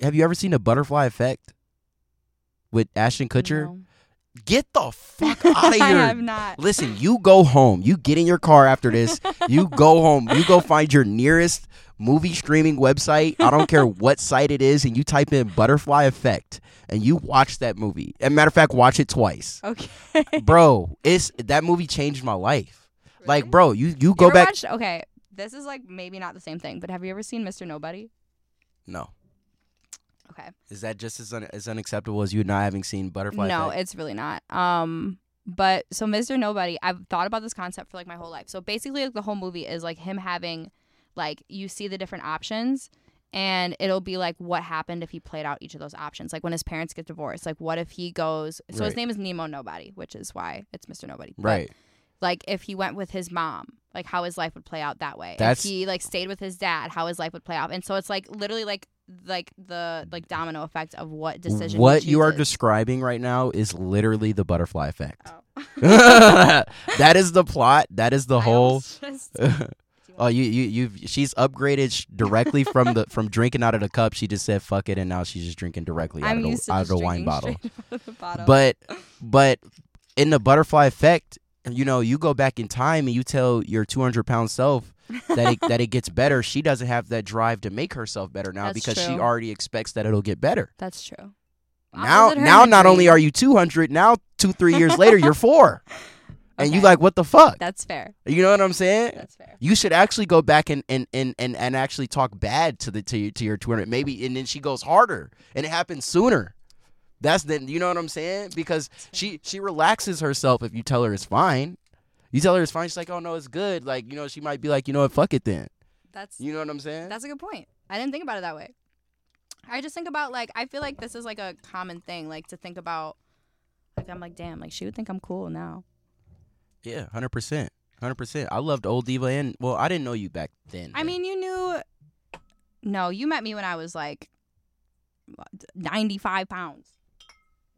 Have you ever seen a butterfly effect with Ashton Kutcher? No. Get the fuck out of here. I have not. Listen, you go home. You get in your car after this. You go home. You go find your nearest movie streaming website. I don't care what site it is, and you type in Butterfly Effect, and you watch that movie. As matter of fact, watch it twice, Okay. bro. It's that movie changed my life. Like, bro, you you You go back. watched- okay, this is like maybe not the same thing, but have you ever seen Mr. Nobody? No, Okay. is that just as un- as unacceptable as you not having seen Butterfly? no, Effect? it's really not. Um, but so Mr. Nobody, I've thought about this concept for like my whole life. So basically, like the whole movie is like him having, like you see the different options, and it'll be like what happened if he played out each of those options. Like when his parents get divorced, like what if he goes? So his name is Nemo Nobody, which is why it's Mr. Nobody. But, right. like if he went with his mom, like how his life would play out that way. That's- if he like stayed with his dad, how his life would play out. And so it's like literally like like the like domino effect of what decision. What you are describing right now is literally the Butterfly Effect. Oh. that is the plot. That is the I whole. almost just- Do you Oh, you you you she's upgraded directly from the from drinking out of the cup. She just said fuck it, and now she's just drinking directly out I'm of the, out of the wine bottle. out of the bottle. But but in the butterfly effect, you know, you go back in time and you tell your 200 pound self that it, that it gets better. She doesn't have that drive to make herself better now That's because she already expects that it'll get better. That's true. Now now not only are you 200, now two three years later you're four, and you like what the fuck? That's fair. You know what I'm saying? That's fair. You should actually go back and and, and, and, and actually talk bad to the to your, to your 200 maybe and then she goes harder and it happens sooner. That's then you know what I'm saying? Because she she relaxes herself if you tell her it's fine. You tell her it's fine, she's like, "Oh no, it's good." Like, you know, she might be like, "You know what? Fuck it then." That's You know what I'm saying? that's a good point. I didn't think about it that way. I just think about like I feel like this is like a common thing, like to think about. Like I'm like, damn, like she would think I'm cool now. yeah, 100%. 100%. I loved old diva and well, I didn't know you back then. I but- mean, you knew. No, you met me when I was like, 95 pounds.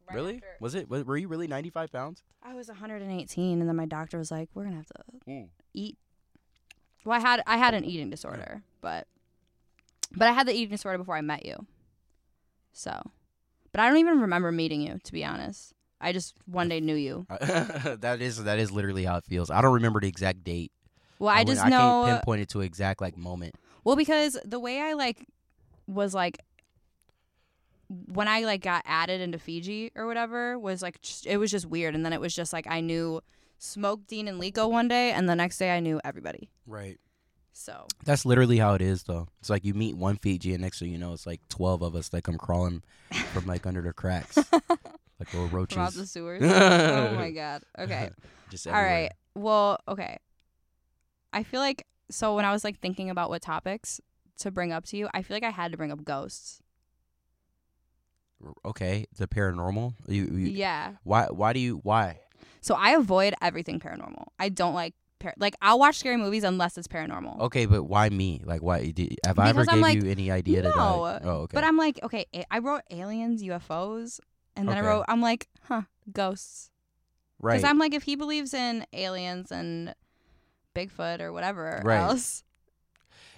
Right Really? after- Was it were you really 95 pounds? I was 118, and then my doctor was like, "We're gonna have to Mm. eat." Well, I had I had an eating disorder, but but I had the eating disorder before I met you. So, but I don't even remember meeting you, to be honest. I just one day knew you. that is that is literally how it feels. I don't remember the exact date. Well, I wouldn't- just I know. can't pinpoint it to an exact like moment. Well, because the way I like was like when I like got added into Fiji or whatever was like just, it was just weird, and then it was just like I knew Smoke, Dean, and Liko one day, and the next day I knew everybody. Right. So That's literally how it is, though. It's like you meet one Fiji, and next thing you know, it's like twelve of us that come crawling from like under the cracks, like little roaches. from out the sewers. oh my god. Okay. Just All everywhere. right. Well, okay. I feel like so when I was like thinking about what topics to bring up to you, I feel like I had to bring up ghosts. Okay, the paranormal. You, you Yeah. why? Why do you? Why? So I avoid everything paranormal. I don't like par- like I'll watch scary movies unless it's paranormal. Okay, but why me? Like, why? Did, have I ever Because I'm gave like, you any idea no, I, oh, okay. But I'm like, okay, I wrote aliens, UFOs, and then Okay. I wrote I'm like, huh, ghosts. right. Because I'm like, if he believes in aliens and Bigfoot or whatever Right. else,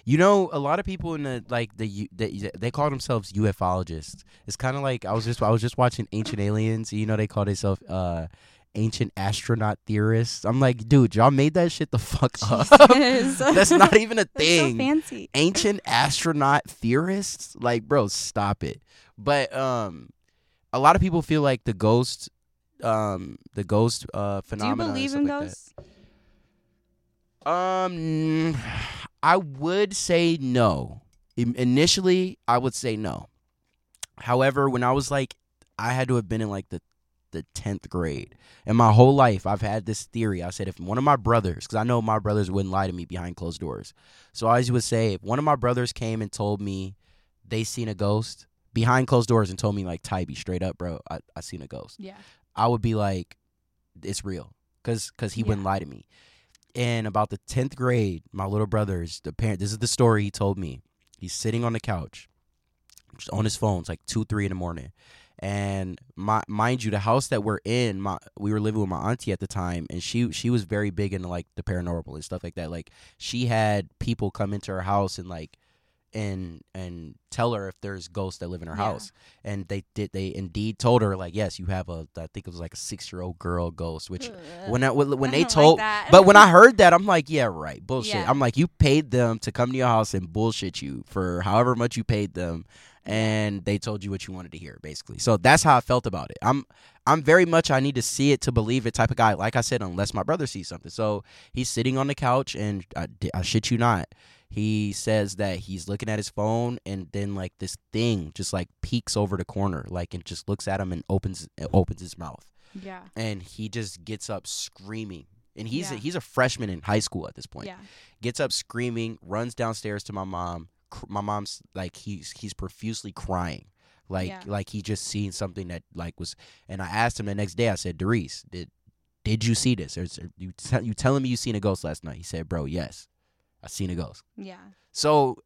You know, a lot of people in the like the, they call themselves ufologists. It's kind of like I was just I was just watching Ancient Aliens. You know, they call themselves uh, ancient astronaut theorists. I'm like, dude, y'all made that shit the fuck up. That's not even a That's so thing. fancy. ancient astronaut theorists like bro stop it but um a lot of people feel like the ghost um the ghost uh Do you phenomenon believe in like ghosts? that. um i would say no In- initially i would say no however when i was like i had to have been in like the the 10th grade and my whole life i've had this theory i said if one of my brothers because i know my brothers wouldn't lie to me behind closed doors so I always would say if one of my brothers came and told me they seen a ghost behind closed doors and told me like TyB straight up, bro, I, I seen a ghost. Yeah. I would be like, it's real, cause cause he wouldn't lie to me. And about the tenth grade, my little brother's the parent. This is the story he told me. He's sitting on the couch, just on his phone. It's like two, three in the morning. And my, mind you, the house that we're in, my we were living with my auntie at the time, and she she was very big into like the paranormal and stuff like that. Like she had people come into her house and like and and tell her if there's ghosts that live in her Yeah. house. And they did they indeed told her like yes, you have a I think it was like a six year old girl ghost. Which when I, when I they don't like told but when I heard that, I'm like, yeah, right, bullshit. Yeah. I'm like, you paid them to come to your house and bullshit you for however much you paid them, and they told you what you wanted to hear, basically. So that's how I felt about it. I'm, I'm very much I need to see it to believe it type of guy. Like I said, unless my brother sees something. So he's sitting on the couch, and I, I shit you not, he says that he's looking at his phone, and then like this thing just like peeks over the corner, like and just looks at him and opens opens his mouth yeah. and he just gets up screaming. And he's a, he's a freshman in high school at this point. Yeah. Gets up screaming, runs downstairs to my mom. Cr- my mom's like he's he's profusely crying, like Yeah. like he just seen something that like was. And I asked him the next day. I said, Doris, did did you see this? Or are you you telling me you seen a ghost last night? He said, Bro, yes, I seen a ghost. Yeah. So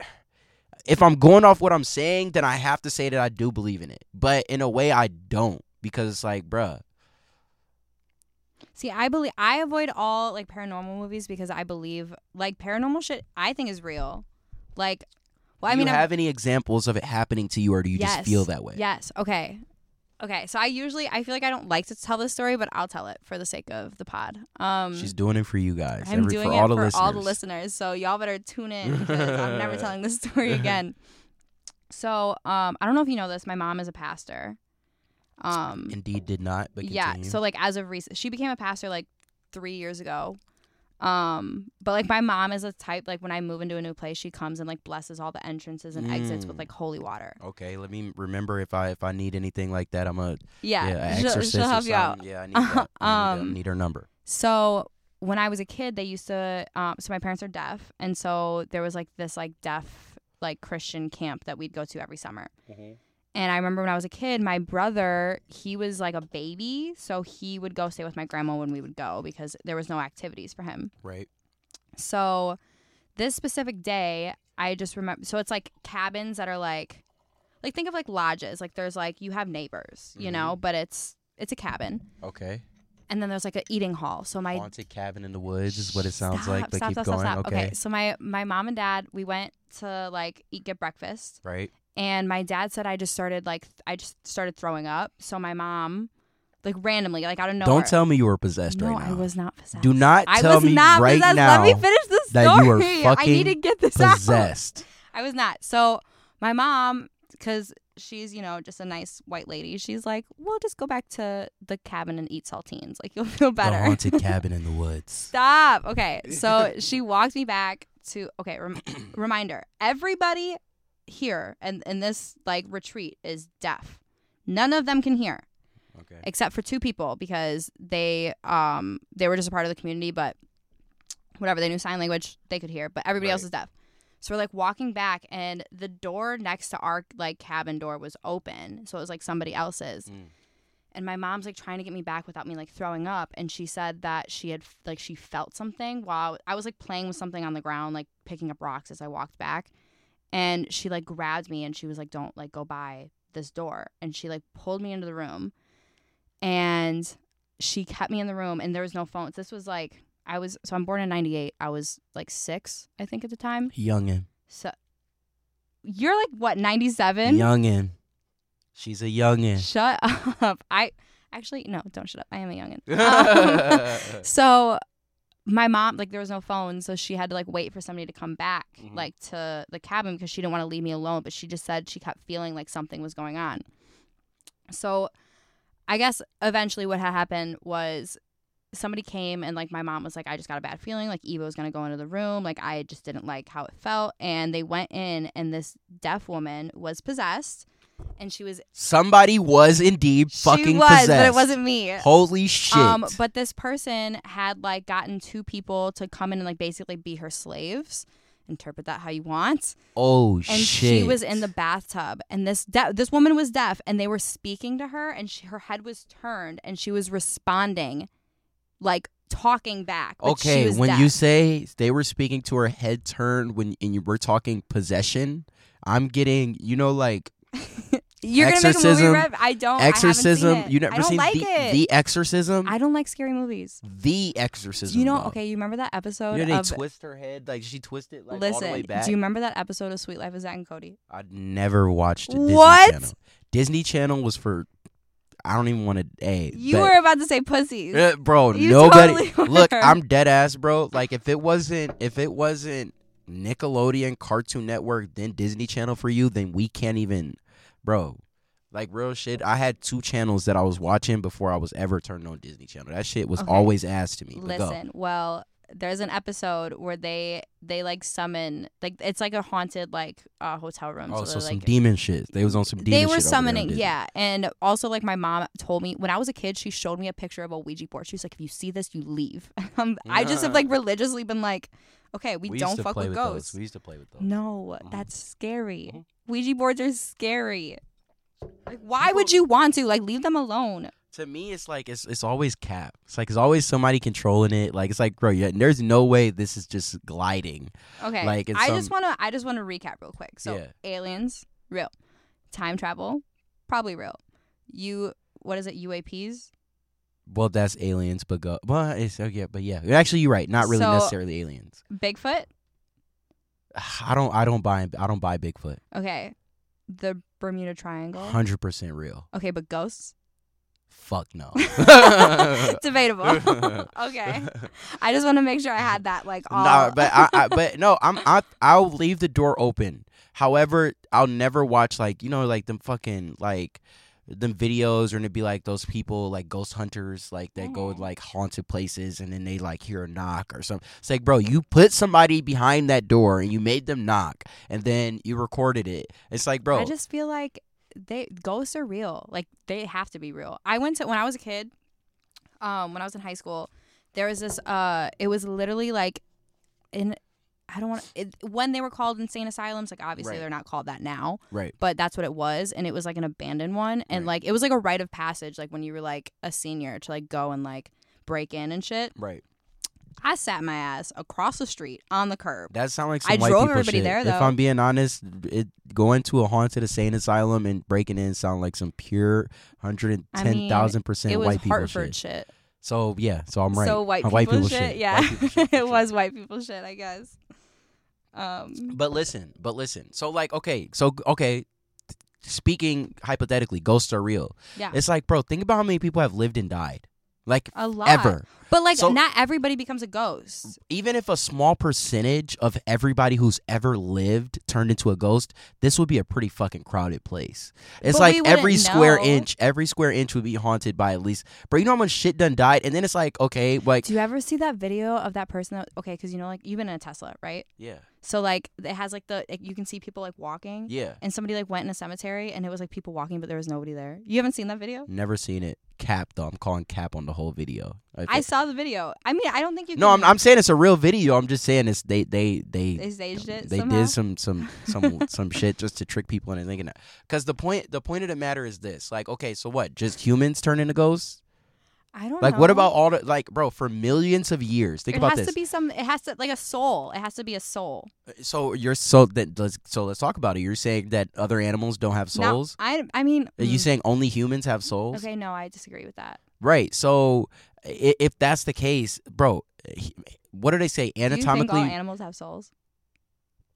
if I'm going off what I'm saying, then I have to say that I do believe in it. But in a way, I don't because it's like, bruh, See, I believe I avoid all like paranormal movies because I believe like paranormal shit I think is real. Like well, I mean you I'm- have any examples of it happening to you, or do you just feel that way? Yes. Okay. Okay. So I usually I feel like I don't like to tell this story, but I'll tell it for the sake of the pod. Um She's doing it for you guys. I'm every, doing for it all the for listeners. all the listeners. So y'all better tune in because I'm never telling this story again. So um I don't know if you know this. My mom is a pastor. Um Indeed, did not. But yeah. So like as of recent, she became a pastor like three years ago. Um, but like my mom is a type like when I move into a new place, she comes and like blesses all the entrances and exits with Mm. like holy water. okay, let me remember if I if I need anything like that, I'm a Yeah, yeah, she'll, exorcist she'll or help you out. something. Yeah, I need that. I need, that. Um, I need her number. So when I was a kid, they used to. Um, so my parents are deaf, and so there was like this like deaf like Christian camp that we'd go to every summer. And I remember when I was a kid, my brother, he was like a baby, so he would go stay with my grandma when we would go because there was no activities for him. Right. So this specific day, I just remember. So it's like cabins that are like, like think of like lodges. Like there's like you have neighbors, you know, mm-hmm. but it's it's a cabin, Okay. and then there's like an eating hall. So my Haunted cabin in the woods is what it sounds like. Stop, But stop, keep stop, going. stop. Okay. So my my mom and dad, we went to like eat get breakfast, Right. And my dad said I just started like th- I just started throwing up. So my mom, like randomly, like I don't know. Don't tell me you were possessed No, right now. I was not possessed. Do not I tell was me not right possessed. now Let me finish the story. that you were I need to get this out. possessed. I was not. So my mom, because she's you know just a nice white lady, she's like, "We'll just go back to the cabin and eat saltines. Like you'll feel better." The haunted cabin in the woods. Stop. Okay. So she walked me back to okay, rem- reminder. Everybody here and in this like retreat is deaf. None of them can hear Okay. except for two people because they um they were just a part of the community but whatever they knew sign language they could hear but everybody else is deaf so we're like walking back and the door next to our like cabin door was open so it was like somebody else's Mm. and my mom's like trying to get me back without me like throwing up and she said that she had like she felt something while I was like playing with something on the ground like picking up rocks as I walked back and she like grabbed me and she was like don't like go by this door and she like pulled me into the room and she kept me in the room and there was no phones this was like I was so I'm born in '98. I was like six, I think, at the time. Youngin. So you're like what '97? Youngin. She's a youngin. Shut up. I actually no, don't shut up. I am a youngin. Um, so my mom like there was no phone so she had to like wait for somebody to come back Mhm. like to the cabin because she didn't want to leave me alone but she just said she kept feeling like something was going on so i guess eventually what had happened was somebody came and like my mom was like i just got a bad feeling like eva was going to go into the room like i just didn't like how it felt and they went in and this deaf woman was possessed and she was Somebody was indeed fucking she was possessed. but it wasn't me Holy shit. um, but this person had like gotten two people to come in and like basically be her slaves. Interpret that how you want. oh And shit. she was in the bathtub, and this de- this woman was deaf, and they were speaking to her, and she, her head was turned, and she was responding, like talking back. Okay, when deaf. you say they were speaking to her head turned when and you were talking possession, I'm getting you know like you're gonna make a Exorcism- movie, rep. I don't. exorcism. I haven't seen it. You never I don't seen like the, it. the Exorcism? I don't like scary movies. the Exorcism. you know? though. Okay, you remember that episode You know they of twist her head like she twisted like all the way Listen, back. do you remember that episode of Suite Life of Zack and Cody? I never watched Disney What? Channel. Disney Channel was for I don't even want to. Hey, You but- were about to say pussies. Uh, bro, You nobody. totally Look. I'm dead ass, bro. Like if it wasn't, if it wasn't Nickelodeon, Cartoon Network, then Disney Channel for you, then we can't even, bro. Like real shit. I had two channels that I was watching before I was ever turned on Disney Channel. That shit was Okay. always ass to me. Listen, well, there's an episode where they they like summon like it's like a haunted like uh, hotel room. Oh, so so some like, demon shit. They was on some demon. they were summoning, yeah. And also, like my mom told me when I was a kid, she showed me a picture of a Ouija board. She was like, "If you see this, you leave." um, I just have like religiously been like, "Okay, we, We don't fuck with with ghosts." those. We used to play with those. No, Mhm. that's scary. Mhm. Ouija boards are scary. Like, why would you want to like leave them alone? to me it's like it's it's always cap it's like it's always somebody controlling it like it's like bro yeah, there's no way this is just gliding Okay. Like, it's I just want to I just want to recap real quick. So, Yeah. aliens, real. Time travel, probably real. You what is it? UAPs? Well that's aliens but go well it's oh yeah but yeah actually you're right not really So- necessarily aliens Bigfoot? i don't i don't buy i don't buy bigfoot Okay. The Bermuda Triangle? 100% real Okay, but ghosts? fuck no Debatable. okay. I just want to make sure I had that like all Nah, but I, I but no, I'm I I'll leave the door open. However, I'll never watch like you know like them fucking like them videos or it'd be like those people like ghost hunters like that go Mhm. like haunted places and then they like hear a knock or something. It's like bro, you put somebody behind that door and you made them knock and then you recorded it. It's like bro, I just feel like they ghosts are real. Like they have to be real. I went to when I was a kid, um, when I was in high school, there was this uh it was literally like in I don't want it, when they were called insane asylums, like obviously Right. they're not called that now, right. but that's what it was and it was like an abandoned one and Right. like it was like a rite of passage like when you were like a senior to like go and like break in and shit. Right. I sat my ass across the street on the curb. That sounds like some I white drove people everybody shit. there, If. I'm being honest, it going to a haunted insane asylum and breaking in sound like some pure hundred and ten thousand I mean, percent white people Hartford shit. shit. So yeah, so I'm right. So white Uh, people, shit. Yeah, White people shit, it was white people shit. I guess. Um. But listen, but listen. So like, okay, so okay. Speaking hypothetically, ghosts are real. Yeah. It's like, bro, think about how many people have lived and died. Like A lot. ever. But like So- not everybody becomes a ghost. Even if a small percentage of everybody who's ever lived turned into a ghost, this would be a pretty fucking crowded place. It's But like every square know. inch, every square inch would be haunted by at least. Bro, you know how much shit done died, and then it's like, okay, like Do you ever see that video of that person that okay, because you know like you've been in a Tesla, right? yeah, So like it has like the like, you can see people like walking. yeah. And somebody like went in a cemetery and it was like people walking but there was nobody there. You haven't seen that video? Never seen it. Cap though. I'm calling cap on the whole video. If I saw the video. I mean, I don't think you. no, I'm, I'm saying it's a real video. I'm just saying it's they they they They staged it. they somehow? did some some some some shit just to trick people into thinking that. Because the point the point of the matter is this: like, okay, so what? Just humans turn into ghosts? I don't. Like, what about all the like, bro? For millions of years, think it about this. It has to be some. It has to like a soul. It has to be a soul. so you're so that let's so let's talk about it. You're saying that other animals don't have Now, souls? I I mean. Are you mm, saying only humans have souls? Okay, no, I disagree with that. Right. So i- if that's the case, bro, what do they say Do you think anatomically? all animals have souls?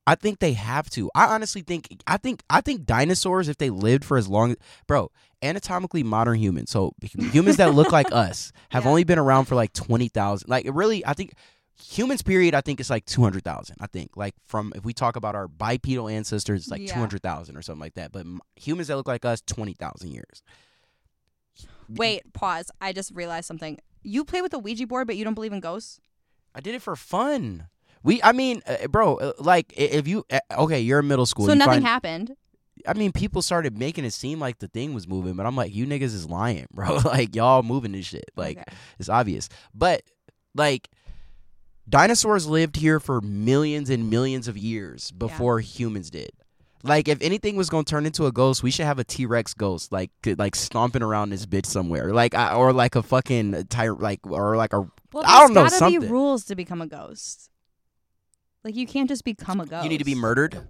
I think they have to. I honestly think I think I think dinosaurs if they lived for as long bro, anatomically modern humans. So humans that look like us have Yeah. only been around for like 20,000. Like really I think humans period I think it's like 200,000. I think like from if we talk about our bipedal ancestors it's like Yeah. 200,000 or something like that. But humans that look like us 20,000 years. Wait, pause. I just realized something. You play with a Ouija board, but you don't believe in ghosts? I did it for fun. We I mean, uh, bro, uh, like i- if you uh, okay, you're in middle school. so you nothing find- happened. I mean, people started making it seem like the thing was moving, but I'm like, you niggas is lying, bro. like y'all moving this shit. Like Okay. it's obvious. But like dinosaurs lived here for millions and millions of years before humans did. Like if anything was gonna turn into a ghost, we should have a T Rex ghost, like like stomping around this bitch somewhere, like I- or like a fucking tire, like or like a. Well, I don't know, gotta be something. rules to become a ghost. Like you can't just become a ghost. You need to be murdered.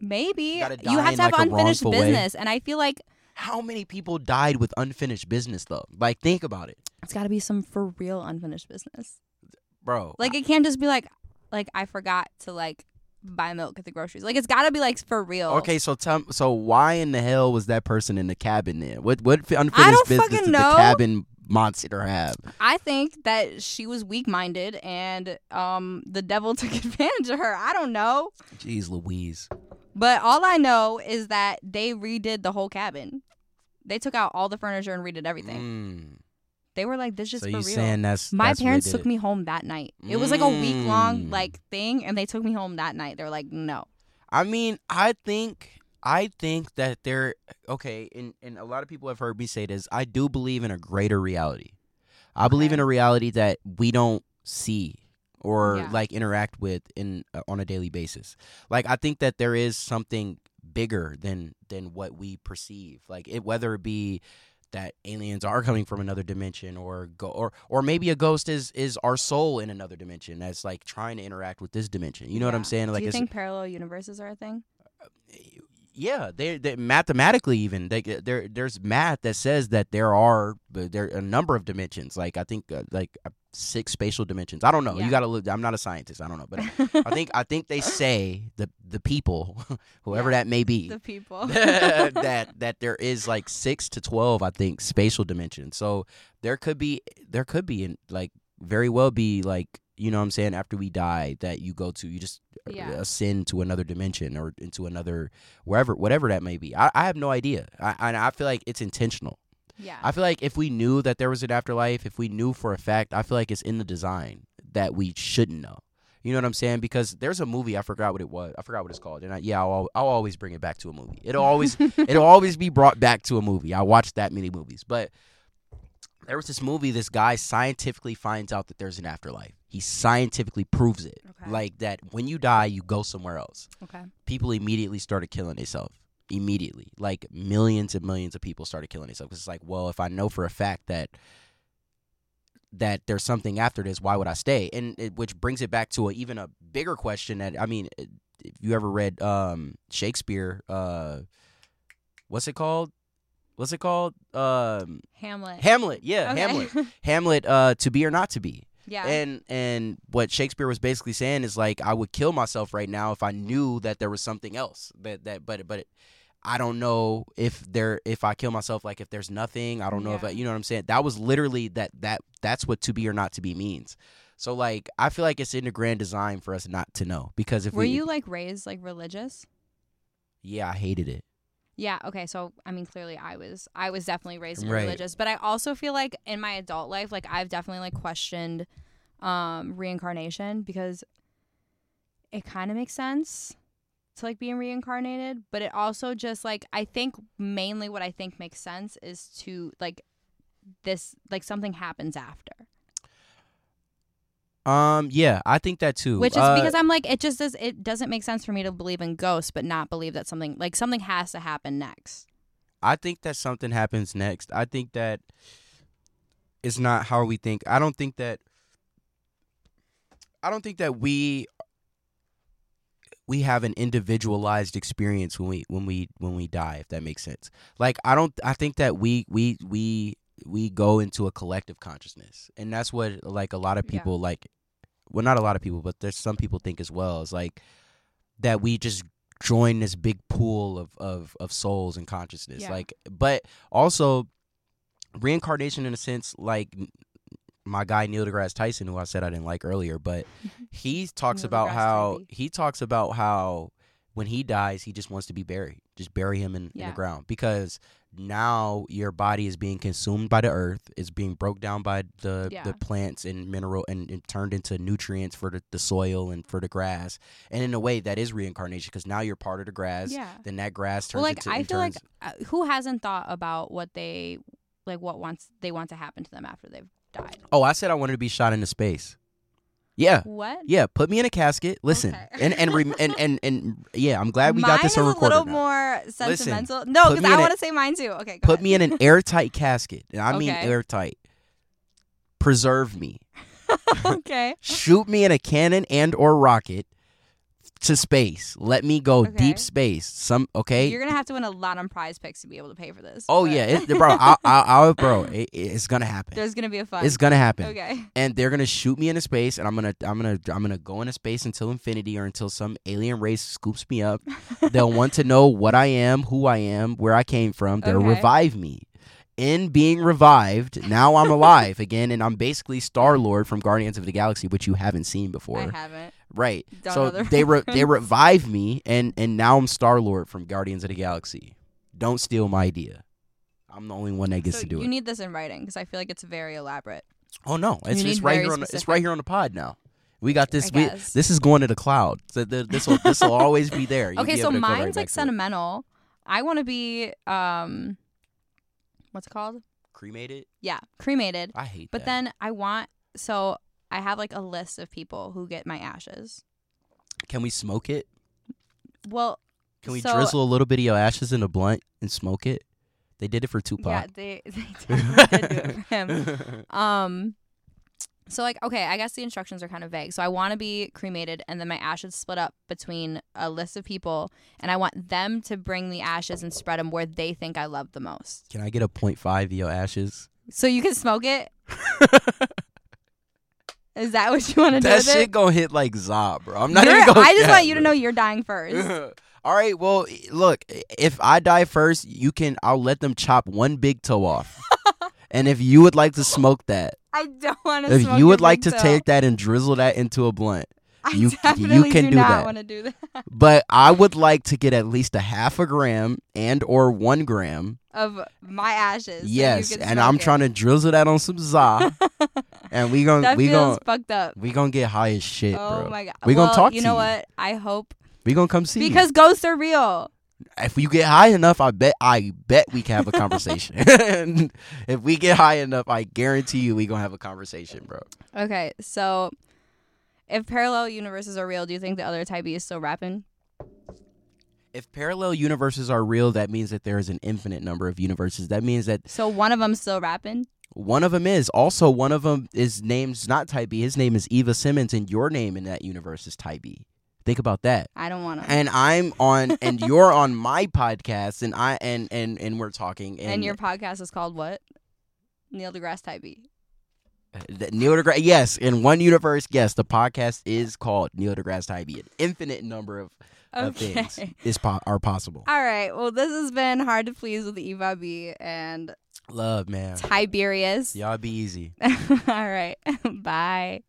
Maybe You you, have to have like, unfinished wrongful way. business, and I feel like How many people died with unfinished business though? Like think about it, it's got to be some for real unfinished business. bro. Like it can't just be like, like I forgot to like buy milk at the groceries. Like it's got to be like for real. Okay, so tell so why in the hell was that person in the cabin then? What what unfinished business did know. the cabin monster have? I think that she was weak minded, and um the devil took advantage of her. I don't know. Jeez Louise. But all I know is that they redid the whole cabin. They took out all the furniture and redid everything. Mm. They were like, "This is So for you real." saying that's My that's parents took me home that night. It was like a week long Mm. like thing, and they took me home that night. They were like, "No." I mean, I think I think that there okay, and and a lot of people have heard me say this. I do believe in a greater reality. I believe Okay. in a reality that we don't see or Yeah. like interact with in uh, on a daily basis. Like I think that there is something bigger than than what we perceive. Like it whether it be that aliens are coming from another dimension or go or or maybe a ghost is is our soul in another dimension that's like trying to interact with this dimension. You know what I'm saying? Like Do you think parallel universes are a thing? Uh, yeah, they they mathematically even they there there's math that says that there are there are a number of dimensions. Like I think uh, like uh, six spatial dimensions. I don't know. Yeah. You got to look. I'm not a scientist. I don't know, but I think I think they say the the people, whoever Yeah, that may be, the people. that that there is like six to twelve. I think spatial dimensions. So there could be there could be in like very well be like you know what I'm saying after we die that you go to you just uh, Yeah. ascend to another dimension or into another wherever whatever that may be. I, I have no idea. I and I feel like it's intentional. yeah. I feel like if we knew that there was an afterlife, if we knew for a fact, I feel like it's in the design that we shouldn't know. You know what I'm saying? Because there's a movie I forgot what it was. I forgot what it's called, and I, yeah, I'll, I'll always bring it back to a movie. It'll always it'll always be brought back to a movie. I watched that many movies, but there was this movie. This guy scientifically finds out that there's an afterlife. He scientifically proves it, Okay. like that when you die, you go somewhere else okay. people immediately started killing themselves. Immediately, like millions and millions of people started killing themselves. 'Cause it's like, well, if I know for a fact that that there's something after this, why would I stay? And it, which brings it back to a, even a bigger question. That I mean, if you ever read um, Shakespeare, uh, what's it called? What's it called? Um, Hamlet. Hamlet. Yeah, Okay. Hamlet. Hamlet. Uh, to be or not to be. yeah. And and what Shakespeare was basically saying is like I would kill myself right now if I knew that there was something else. That that but but it, I don't know if there if I kill myself like if there's nothing. I don't know if I, you know what I'm saying. That was literally that that that's what to be or not to be means. So like I feel like it's in the grand design for us not to know because if Were we you like raised like religious? yeah I hated it. Yeah, okay. So I mean clearly I was I was definitely raised Right. religious, but I also feel like in my adult life like I've definitely like questioned um reincarnation because it kind of makes sense to like being reincarnated, but it also just like I think mainly what I think makes sense is to like this like something happens after. Um yeah I think that too. Which is Uh, because I'm like it just does it doesn't make sense for me to believe in ghosts but not believe that something like something has to happen next. I think that something happens next. I think that it's not how we think. I don't think that I don't think that we we have an individualized experience when we when we when we die if that makes sense. Like I don't I think that we we we we go into a collective consciousness, and that's what like a lot of Yeah. people like. Well, not a lot of people, but there's some people think as well. Is like that we just join this big pool of of of souls and consciousness. Yeah. Like, but also reincarnation in a sense, like my guy Neil deGrasse Tyson, who I said I didn't like earlier, but he talks Neil about deGrasse how Tyson. he talks about how when he dies, he just wants to be buried. Just bury him in, in the ground because now your body is being consumed by the earth. It's being broke down by the Yeah. the plants and mineral and, and turned into nutrients for the, the soil and for the grass. And in a way, that is reincarnation because now you're part of the grass. Yeah. Then that grass turns Well, like into. I feel like uh, who hasn't thought about what they like what wants they want to happen to them after they've died. Oh, I said I wanted to be shot into space. Yeah. What? Yeah, put me in a casket. Listen, Okay. and and, rem- and and and yeah, I'm glad we mine got this is on a little now. more Listen, sentimental. no, because I want to say mine too. Okay, go Put ahead. me in an airtight casket, and I mean Okay. airtight. Preserve me. okay. Shoot me in a cannon and or rocket to space. Let me go Okay. deep space. Some okay. You're gonna have to win a lot on PrizePicks to be able to pay for this. oh but yeah, it, bro. I, I, I, bro, it, it's gonna happen. there's gonna be a fun. It's gonna happen. okay. and they're gonna shoot me into space, and I'm gonna I'm gonna I'm gonna go into space until infinity or until some alien race scoops me up. They'll want to know what I am, who I am, where I came from. They'll Okay. revive me. In being revived, now I'm alive again, and I'm basically Star Lord from Guardians of the Galaxy, which you haven't seen before, I haven't. Right? Don't so the they re- they revive me, and and now I'm Star Lord from Guardians of the Galaxy. Don't steal my idea. I'm the only one that gets So to do you it. You need this in writing because I feel like it's very elaborate. Oh no, it's it's right here on the, it's right here on the pod now. We got this. We, this is going to the cloud. So this will this will always be there. You'll okay, be so go right mine's like sentimental. I want to be um, what's it called? cremated. Yeah, cremated. I hate that. But that. then I want so I have like a list of people who get my ashes. can we smoke it? Well, Can we So- drizzle a little bit of your ashes in a blunt and smoke it? They did it for yeah, Tupac. they they definitely did do it for him. Um, so like okay, I guess the instructions are kind of vague. So I want to be cremated, and then my ashes split up between a list of people, and I want them to bring the ashes and spread them where they think I love the most. Can I get a 0.5 of your ashes? So you can smoke it. Is that what you want to do that shit gonna hit like Zob, bro. I'm not You're- even gonna. I just cap, want you to know you're dying first. All right, well, look, if I die first, you can. I'll let them chop one big toe off, and if you would like to smoke that, I don't want to. if you would like to toe. take that and drizzle that into a blunt, I you- you can do, do not that. want to do that but I would like to get at least a half a gram and or one gram. of my ashes. yes, and I'm it. trying to drizzle that on some za, and we gonna that we gonna fucked up. we gonna get high as shit, oh bro. my god. We gonna talk You know you. what? I hope We gonna come see you. because ghosts are real. if you get high enough, I bet I bet we can have a conversation. And if we get high enough, I guarantee you we gonna have a conversation, bro. Okay, so if parallel universes are real, do you think the other TyB is still rapping? If parallel universes are real, that means that there is an infinite number of universes. That means that So one of them still rapping? one of them is also one of them is name's not TyB. His name is Eva Simmons, and your name in that universe is TyB. Think about that. I don't want to. And I'm on, and you're on my podcast, and I and and and we're talking, and, And your podcast is called what? Neil deGrasse TyB. Neil deGrasse. Yes, in one universe, yes, the podcast is called Neil deGrasse Type. An infinite number of, of things is po- are possible. All right. Well, this has been hard to please with Eva B and Love, man. Tiberius. Y'all be easy. All right. Bye.